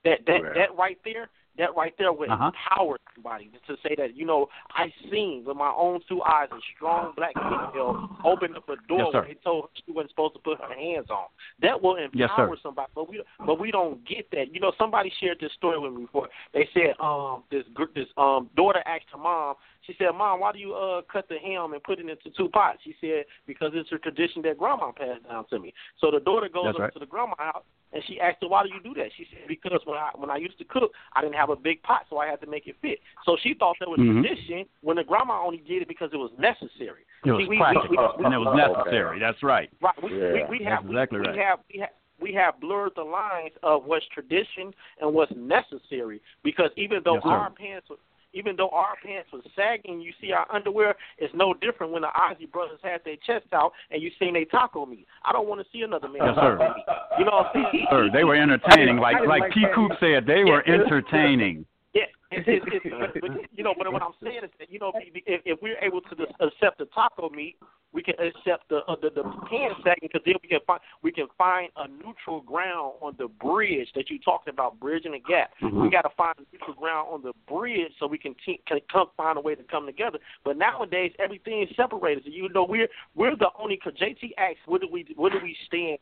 That that oh, that right there, that right there would uh-huh. empower somebody to say that you know I seen with my own two eyes a strong black female open up a door yes, they told her she wasn't supposed to put her hands on. That will empower yes, somebody, but we but we don't get that. You know, somebody shared this story with me before. They said um this this um daughter asked her mom. She said, "Mom, why do you uh cut the ham and put it into two pots?" She said, "Because it's a tradition that Grandma passed down to me." So the daughter goes That's up right. to the grandma house and she asked her, "Why do you do that?" She said, "Because when I when I used to cook, I didn't have a big pot, so I had to make it fit." So she thought that was mm-hmm. tradition when the grandma only did it because it was necessary. It was See, we, practical, we, we, and it was necessary. That's right. Right. We, yeah, we, we have exactly we, right. we have we have we have blurred the lines of what's tradition and what's necessary because even though yes, our pants even though our pants was sagging, you see our underwear is no different when the Ozzy brothers had their chest out and you seen they taco meat. I don't want to see another man yes, sir. You know what I'm saying? Sir, they were entertaining. Like like P. Coop said, they were entertaining. Yeah, it's, it's, it's, but, but, you know, but what I'm saying is that you know, if, if we're able to accept the taco meat, we can accept the uh, the, the pan second because then we can find we can find a neutral ground on the bridge that you talked about, bridging the gap. Mm-hmm. We got to find a neutral ground on the bridge so we can te- can come find a way to come together. But nowadays everything is separated. So you know, we're we're the only. Cause JT asks, where do we where do we stand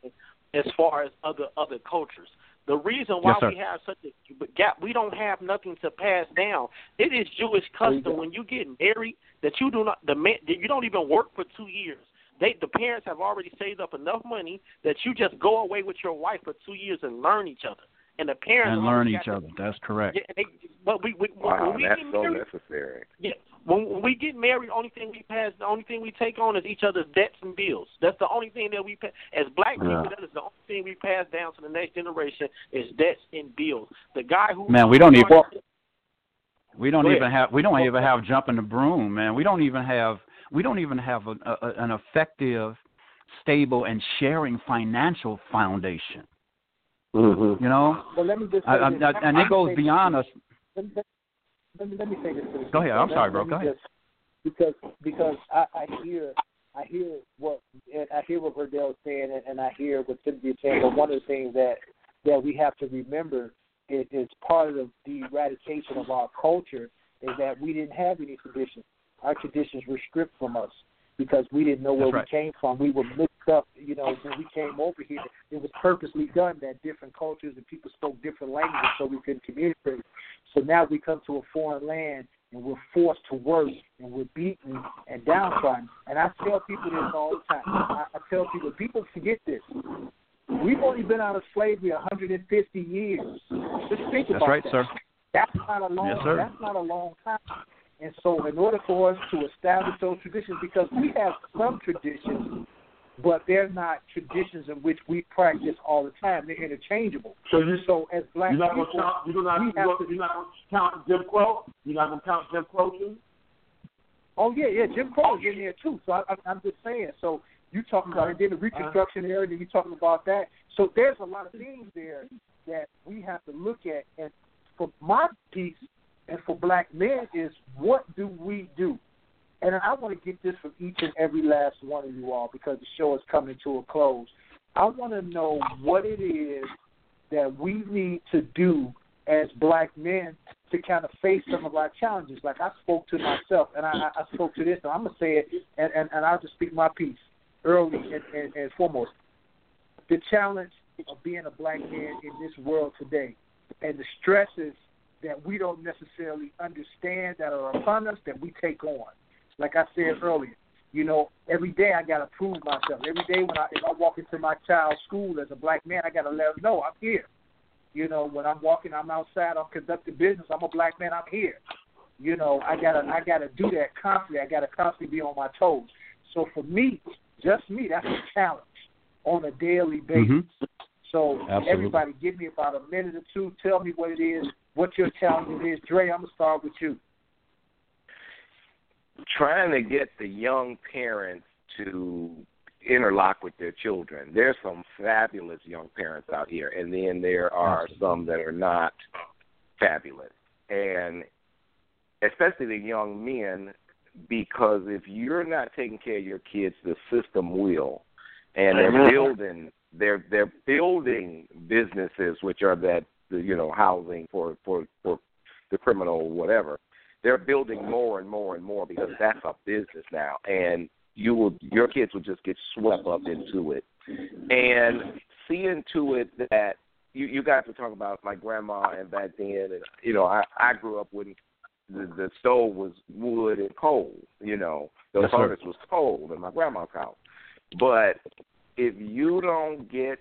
as far as other other cultures? The reason why yes, we have such a gap, we don't have nothing to pass down. It is Jewish custom when you get married that you do not the man you don't even work for two years. They the parents have already saved up enough money that you just go away with your wife for two years and learn each other. And the parents and learn each other. That's correct. Yeah, they, but we, we wow, when we that's get so married, necessary. Yeah, when, when we get married, the only thing we pass, the only thing we take on is each other's debts and bills. That's the only thing that we pay. As black people, Yeah. that is the only thing we pass down to the next generation is debts and bills. The guy who Man, we don't even we don't even have we don't even have jumping the broom, man. We don't even have we don't even have a, a, an effective, stable, and sharing financial foundation. Mm-hmm. You know, Well, let me just say I, I. I, and it goes beyond us. Let me, let me, let me say this. To Go ahead. I'm Let- sorry, bro. Go ahead. just- because because I, I hear I hear what I hear what Verdell's saying and, and I hear what Timothy is saying. But one of the things that that we have to remember is, is part of the eradication of our culture is that we didn't have any traditions. Our traditions were stripped from us because we didn't know where That's right. we came from. We were mixed up. You know, when we came over here, it was purposely done that different cultures and people spoke different languages so we couldn't communicate. So now we come to a foreign land and we're forced to work and we're beaten and downtrodden. And I tell people this all the time. I, I tell people, people forget this. We've only been out of slavery 150 years. Just think That's about right, that. sir. That's not a long. Yes, sir. That's not a long time. And so, in order for us to establish those traditions, because we have some traditions, but they're not traditions in which we practice all the time. They're interchangeable. So you So, as black you're not people, gonna count you're not you're to- you're not gonna count Jim Crow? You're not gonna count Jim Crow too? Oh yeah, yeah. Jim Crow is in there too. So I, I, I'm just saying. So you talking about and then the Reconstruction era, then you're talking about that. So there's a lot of things there that we have to look at. And for my piece, and for black men, is what do we do? And I want to get this from each and every last one of you all because the show is coming to a close. I want to know what it is that we need to do as black men to kind of face some of our challenges. Like I spoke to myself, and I, I spoke to this, and I'm gonna say it, and, and, and I'll just speak my piece early and, and, and foremost. the challenge of being a black man in this world today and the stresses that we don't necessarily understand that are upon us that we take on. Like I said earlier, you know, every day I gotta prove myself. Every day when I if I walk into my child's school as a black man, I gotta let them know I'm here. You know, when I'm walking, I'm outside, I'm conducting business. I'm a black man. I'm here. You know, I gotta I gotta do that constantly. I gotta constantly be on my toes. So for me, just me, that's a challenge on a daily basis. Mm-hmm. So Absolutely. everybody, give me about a minute or two. Tell me what it is, what your challenge is. Dre, I'm gonna start with you. Trying to get the young parents to interlock with their children. There's some fabulous young parents out here, and then there are some that are not fabulous. And especially the young men, because if you're not taking care of your kids, the system will. And they're building they're they're building businesses which are that you know, housing for for for the criminal or whatever. They're building more and more and more because that's a business now and you will your kids will just get swept up into it. And seeing to it that you you guys were talking about my grandma and back then and you know, I I grew up when the the stove was wood and coal, you know. The furnace was coal in my grandma's house. But if you don't get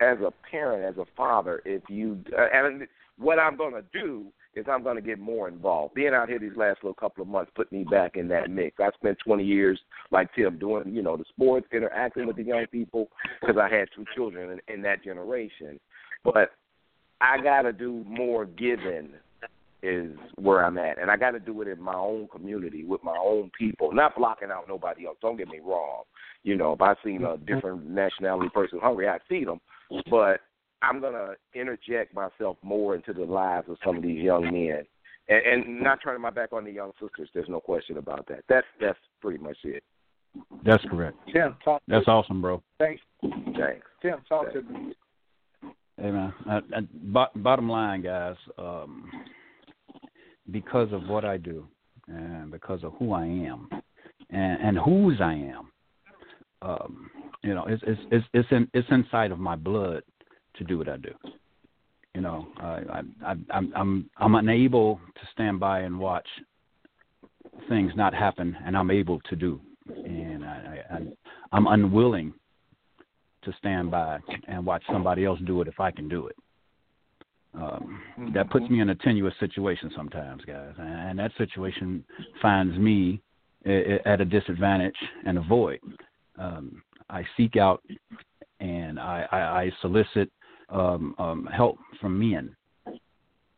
as a parent, as a father, if you uh, and what I'm going to do is I'm going to get more involved. Being out here these last little couple of months put me back in that mix. I spent 20 years like Tim doing, you know, the sports, interacting with the young people because I had two children in, in that generation. But I got to do more giving is where I'm at, and I got to do it in my own community with my own people, not blocking out nobody else. Don't get me wrong. You know, if I seen a different nationality person hungry, I feed them. But I'm gonna interject myself more into the lives of some of these young men, and, and not turning my back on the young sisters. There's no question about that. That's that's pretty much it. That's correct. Tim, talk. That's awesome, bro. Thanks, Thanks. Tim. Talk to me. Hey man, uh, uh, bo- bottom line, guys, um, because of what I do and because of who I am and, and whose I am, um, you know, it's it's it's it's, in, it's inside of my blood to do what I do. You know, I, I, I I'm I'm I'm unable to stand by and watch things not happen, and I'm able to do, and I, I I'm unwilling to stand by and watch somebody else do it if I can do it. Um, that puts me in a tenuous situation sometimes, guys, and that situation finds me at a disadvantage and a void. Um, I seek out and I, I, I solicit um, um, help from men.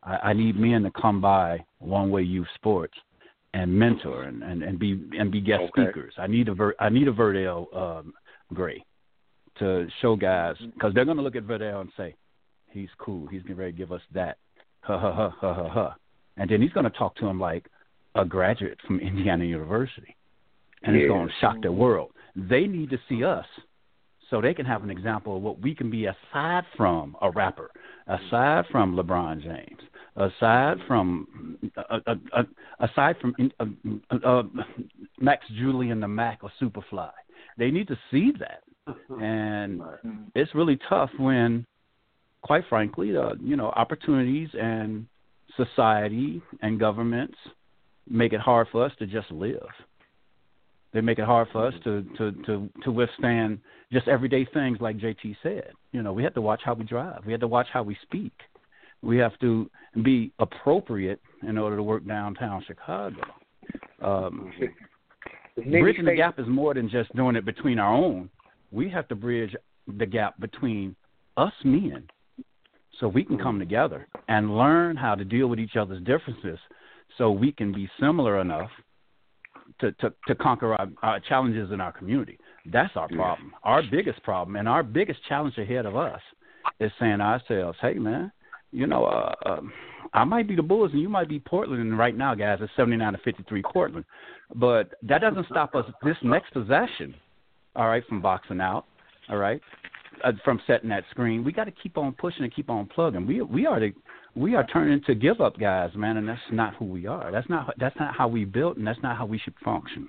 I, I need men to come by One Way Youth Sports and mentor and, and, and be and be guest Okay. speakers. I need a Ver, I need a Verdell um, Gray to show guys because they're going to look at Verdell and say, "He's cool. He's getting ready to give us that." Ha ha ha ha ha ha. And then he's going to talk to him like a graduate from Indiana University, and it's Yeah. going to shock their world. They need to see us so they can have an example of what we can be aside from a rapper, aside from LeBron James, aside from uh, uh, uh, aside from uh, uh, uh, Max Julien the Mack or Superfly. They need to see that, and it's really tough when, quite frankly, uh, you know, opportunities and society and governments make it hard for us to just live. They make it hard for us to to to to withstand just everyday things like JT said. You know, we have to watch how we drive. We have to watch how we speak. We have to be appropriate in order to work downtown Chicago. Um, bridging the gap is more than just doing it between our own. We have to bridge the gap between us men so we can come together and learn how to deal with each other's differences so we can be similar enough to, to, to conquer our, our challenges in our community. That's our problem. Our biggest problem and our biggest challenge ahead of us is saying to ourselves, hey, man, you know, uh, um, I might be the Bulls and you might be Portland. And right now, guys, it's 79 to 53 Portland. But that doesn't stop us this next possession, all right, from boxing out, all right, uh, from setting that screen. We got to keep on pushing and keep on plugging. We we are the we are turning to give up guys, man, and that's not who we are. That's not that's not how we built, and that's not how we should function.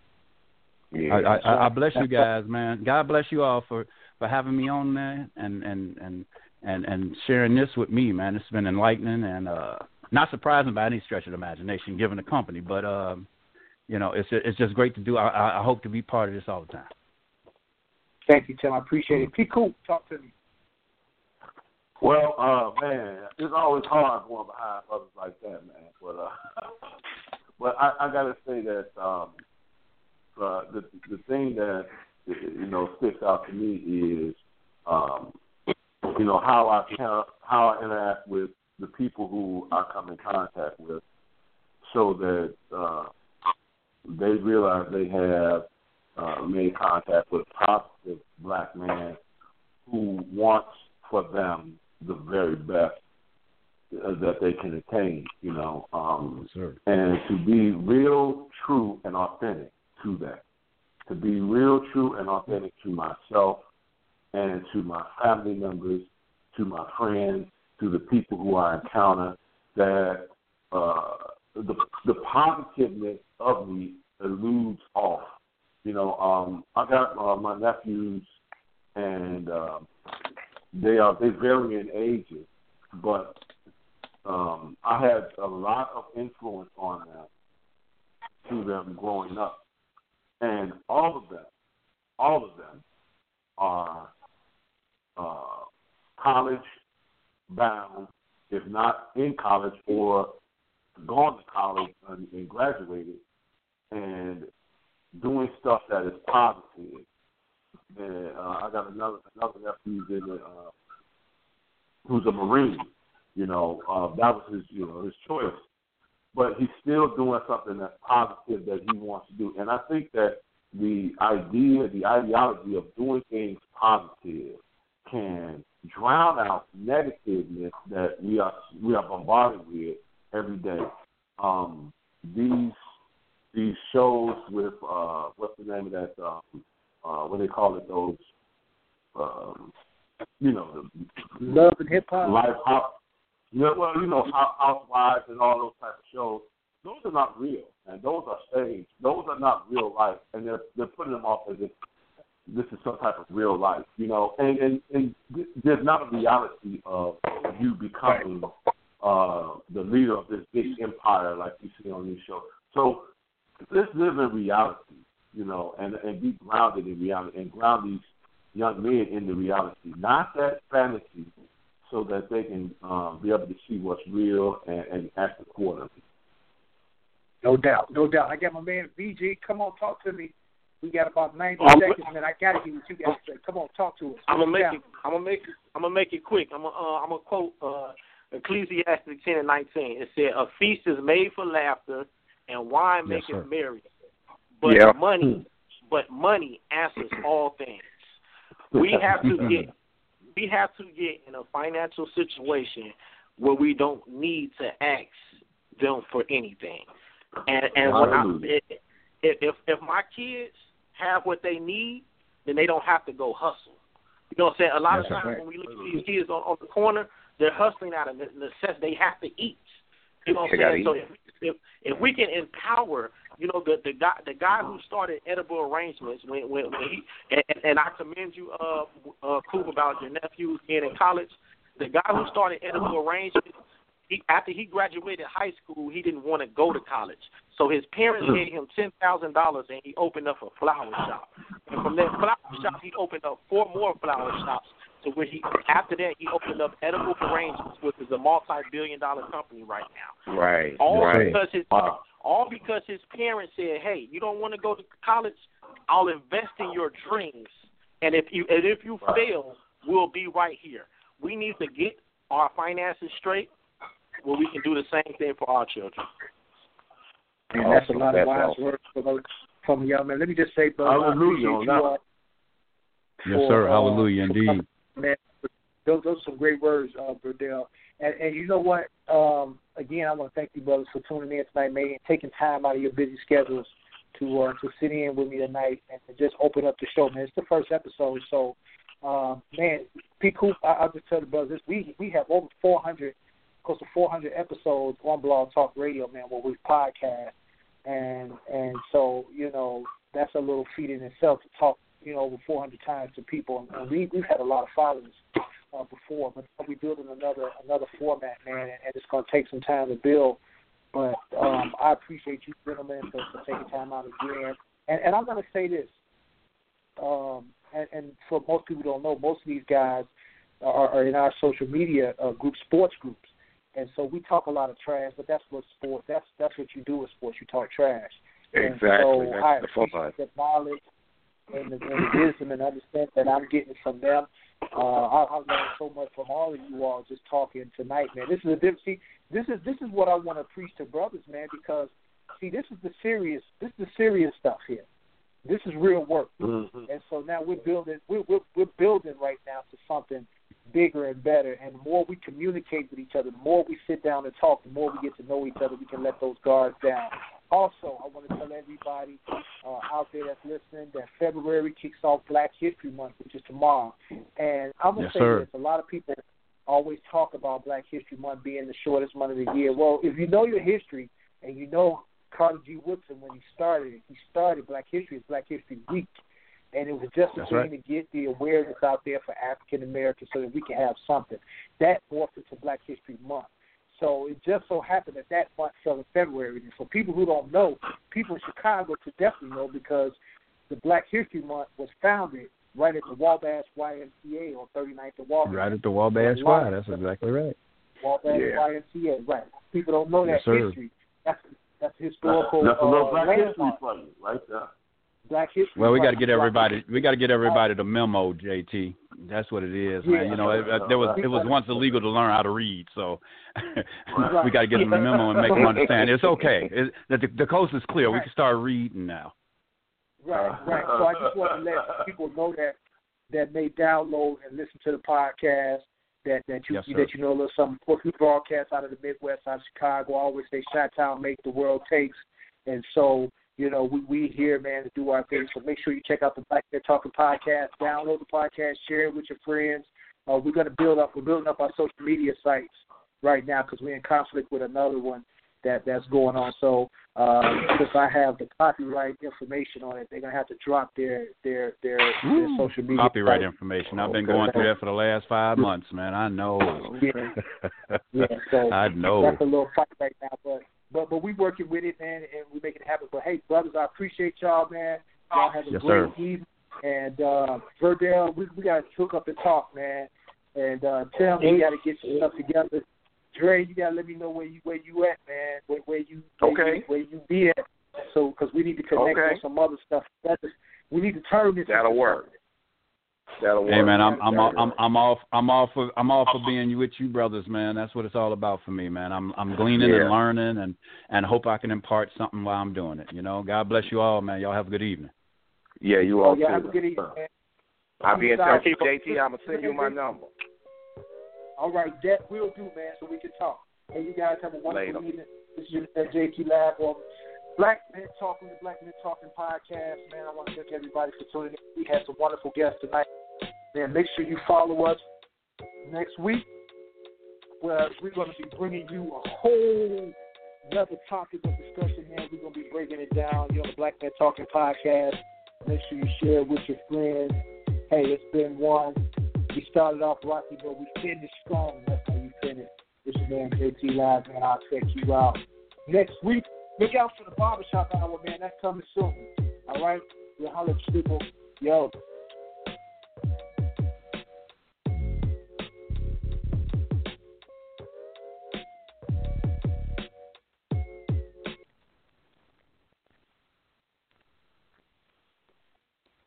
Yeah. I, I, I bless you guys, man. God bless you all for for having me on, man, and and and and and sharing this with me, man. It's been enlightening and uh not surprising by any stretch of the imagination, given the company, but um, you know, it's it's just great to do. I, I hope to be part of this all the time. Thank you, Tim. I appreciate it. P. Coop, talk to me. Well, uh, man, it's always hard going behind others like that, man. But uh, but I, I gotta say that um, uh, the the thing that you know sticks out to me is um, you know how I how I interact with the people who I come in contact with, so that uh, they realize they have uh, made contact with positive black man who wants for them the very best that they can attain, you know, um, yes, and to be real, true, and authentic to that. To be real, true, and authentic to myself and to my family members, to my friends, to the people who I encounter, that uh, the the positiveness of me eludes off. You know, um, I got uh, my nephews, and uh, they are they vary in ages, but um, I had a lot of influence on them through them growing up, and all of them, all of them are uh, college bound, if not in college or gone to college and, and graduated, and doing stuff that is positive. And uh, I got another another nephew in the, uh, who's a Marine. You know, uh, that was his you know his choice, but he's still doing something that's positive that he wants to do. And I think that the idea, the ideology of doing things positive can drown out negativeness that we are we are bombarded with every day. Um, these these shows with uh, what's the name of that? Um, uh, what do they call it? Those um, you know, the love and hip hop, life hop. Yeah, well, you know, housewives and all those type of shows. Those are not real, and those are staged. Those are not real life, and they're they're putting them off as if this is some type of real life, you know. And and, and there's not a reality of you becoming uh, the leader of this big empire like you see on these shows. So let's live in reality, you know, and and be grounded in reality and ground these young men in the reality, not that fantasy, so that they can um, be able to see what's real and, and act accordingly. No doubt, no doubt. I got my man VG. Come on, talk to me. We got about ninety Um, seconds, man. I gotta hear what you got to say. Come on, talk to us. I'm gonna make Yeah. it. I'm gonna make it. I'm gonna make it quick. I'm gonna. Uh, I'm gonna quote uh, Ecclesiastes 10 and 19. It said, "A feast is made for laughter, and wine Yes, maketh merry, but Yeah. money, but money answers all things." We have to get. We have to get in a financial situation where we don't need to ask them for anything. And and when I, if if if my kids have what they need, then they don't have to go hustle. You know what I'm saying? A lot Yes, of times when we look at these kids on, on the corner, they're hustling out of the necessity. They have to eat. You know what I'm saying? So if, if if we can empower, you know, the the guy the guy who started edible arrangements when when, when he and, and I commend you, uh, uh, Coop, about your nephews being in college. The guy who started edible arrangements, he after he graduated high school, he didn't want to go to college. So his parents gave him ten thousand dollars, and he opened up a flower shop. And from that flower shop, he opened up four more flower shops. To where he after that, he opened up edible arrangements, which is a multi-billion-dollar company right now. Right. All right. because his Wow. all because his parents said, "Hey, you don't want to go to college? I'll invest in your dreams, and if you and if you Right. fail, we'll be right here." We need to get our finances straight, where we can do the same thing for our children. And that's a lot That's of wise awesome. words from a, from a young man. Let me just say, brother, I Hallelujah appreciate you that. all. Yes, for, sir. uh, Hallelujah, for indeed. Man, those, those are some great words, uh, Verdell. And, and you know what? Um, again, I want to thank you, brothers, for tuning in tonight, man, and taking time out of your busy schedules to uh, to sit in with me tonight and to just open up the show, man. It's the first episode, so um, man, P. Coop, I, I'll just tell the brothers, we we have over 400, close to 400 episodes on Blog Talk Radio, man, where we podcast, and and so you know that's a little feat in itself to talk you know, over 400 times to people, and we we've had a lot of followers uh, before, but we're building another another format, man, and, and it's going to take some time to build. But um, I appreciate you gentlemen for, for taking time out again, and, and I'm going to say this, um, and, and for most people who don't know, most of these guys are, are in our social media uh, group, sports groups, and so we talk a lot of trash. But that's what sports. That's that's what you do with sports. You talk trash. Exactly. And so that's I the appreciate the knowledge and the, and the wisdom and understanding that I'm getting from them. Uh, I, I learned so much from all of you all just talking tonight, man. This is a different. See, this is this is what I want to preach to brothers, man, because see, this is the serious. This is the serious stuff here. This is real work, mm-hmm. and so now we're building. We're, we're we're building right now to something bigger and better. And the more we communicate with each other, the more we sit down and talk, the more we get to know each other. We can let those guards down. Also, I want to tell everybody uh, out there that's listening that February kicks off Black History Month, which is tomorrow. And I'm going to yes, say sir. this: a lot of people always talk about Black History Month being the shortest month of the year. Well, if you know your history and you know Carter G. Woodson when he started, it, he started Black History as Black History Week. And it was just a That's thing right. to get the awareness out there for African Americans so that we can have something. That morphed into Black History Month. So it just so happened that that month fell in February. And for people who don't know, people in Chicago should definitely know because the Black History Month was founded right at the Wabash YMCA on 39th and Wabash. Right at the Wabash Y. That's exactly right. Wabash Yeah. YMCA, right. People don't know that Yes, sir. history. That's that's historical. That's a little uh, black history landmark. for you, right there. Black history. Well, we got to get everybody. We got to get everybody the memo, JT. That's what it is, man. You know, it, it, there was it was once illegal to learn how to read, so we got to get them the memo and make them understand it's okay. It, the, the coast is clear. We can start reading now. Right, right. So I just want to let people know that that may download and listen to the podcast. That that you Yes, that you know a little something. Of course, we broadcast out of the Midwest, out of Chicago. I always say, "Shot Town make the world takes," and so you know we we here, man, to do our thing. So make sure you check out the Black Man Talking podcast. Download the podcast, share it with your friends. Uh, we're going to build up. We're building up our social media sites right now because we're in conflict with another one that that's going on. So uh, since I have the copyright information on it, they're gonna have to drop their their their, their social media Copyright site. information. I've been going through that for the last five months, man. I know. Yeah, yeah. So I know. that's a little fight right now, but but but we working with it, man, and we making it happen. But hey, brothers, I appreciate y'all, man. Y'all have a Yes, great sir. evening. And uh, Verdell, we we got to hook up and talk, man. And uh, tell me, you got to get some stuff together. Dre, you got to let me know where you where you at, man. Where, where you where Okay. you, where you be at. So because we need to connect Okay. on some other stuff. That's we need to turn this. That'll work. something. That'll. Hey man, I'm I'm That'll I'm. I'm off I'm off for I'm off for being with you brothers, man. That's what it's all about for me, man. I'm I'm gleaning Yeah. and learning and and hope I can impart something while I'm doing it. You know, God bless you all, man. Y'all have a good evening. Yeah, you Oh all yeah, too. have a good evening, man. I'll be in touch with JT. I'm gonna send you my number. All right, that will do, man, so we can talk. Hey, you guys have a wonderful Later. evening. This is your man, JT Live on Black Men Talking, the Black Men Talking podcast. Man, I want to thank everybody for tuning in. We had some wonderful guests tonight. Man, make sure you follow us next week, where we're going to be bringing you a whole another topic of discussion. Man, we're going to be breaking it down. You're on the Black Men Talking podcast. Make sure you share it with your friends. Hey, it's been one. We started off rocky, but we finished strong. That's how we finished. This is man JT Live, man. I'll check you out next week. Look out for the barbershop hour, man. That's coming soon. All right? We'll holler people. Yo,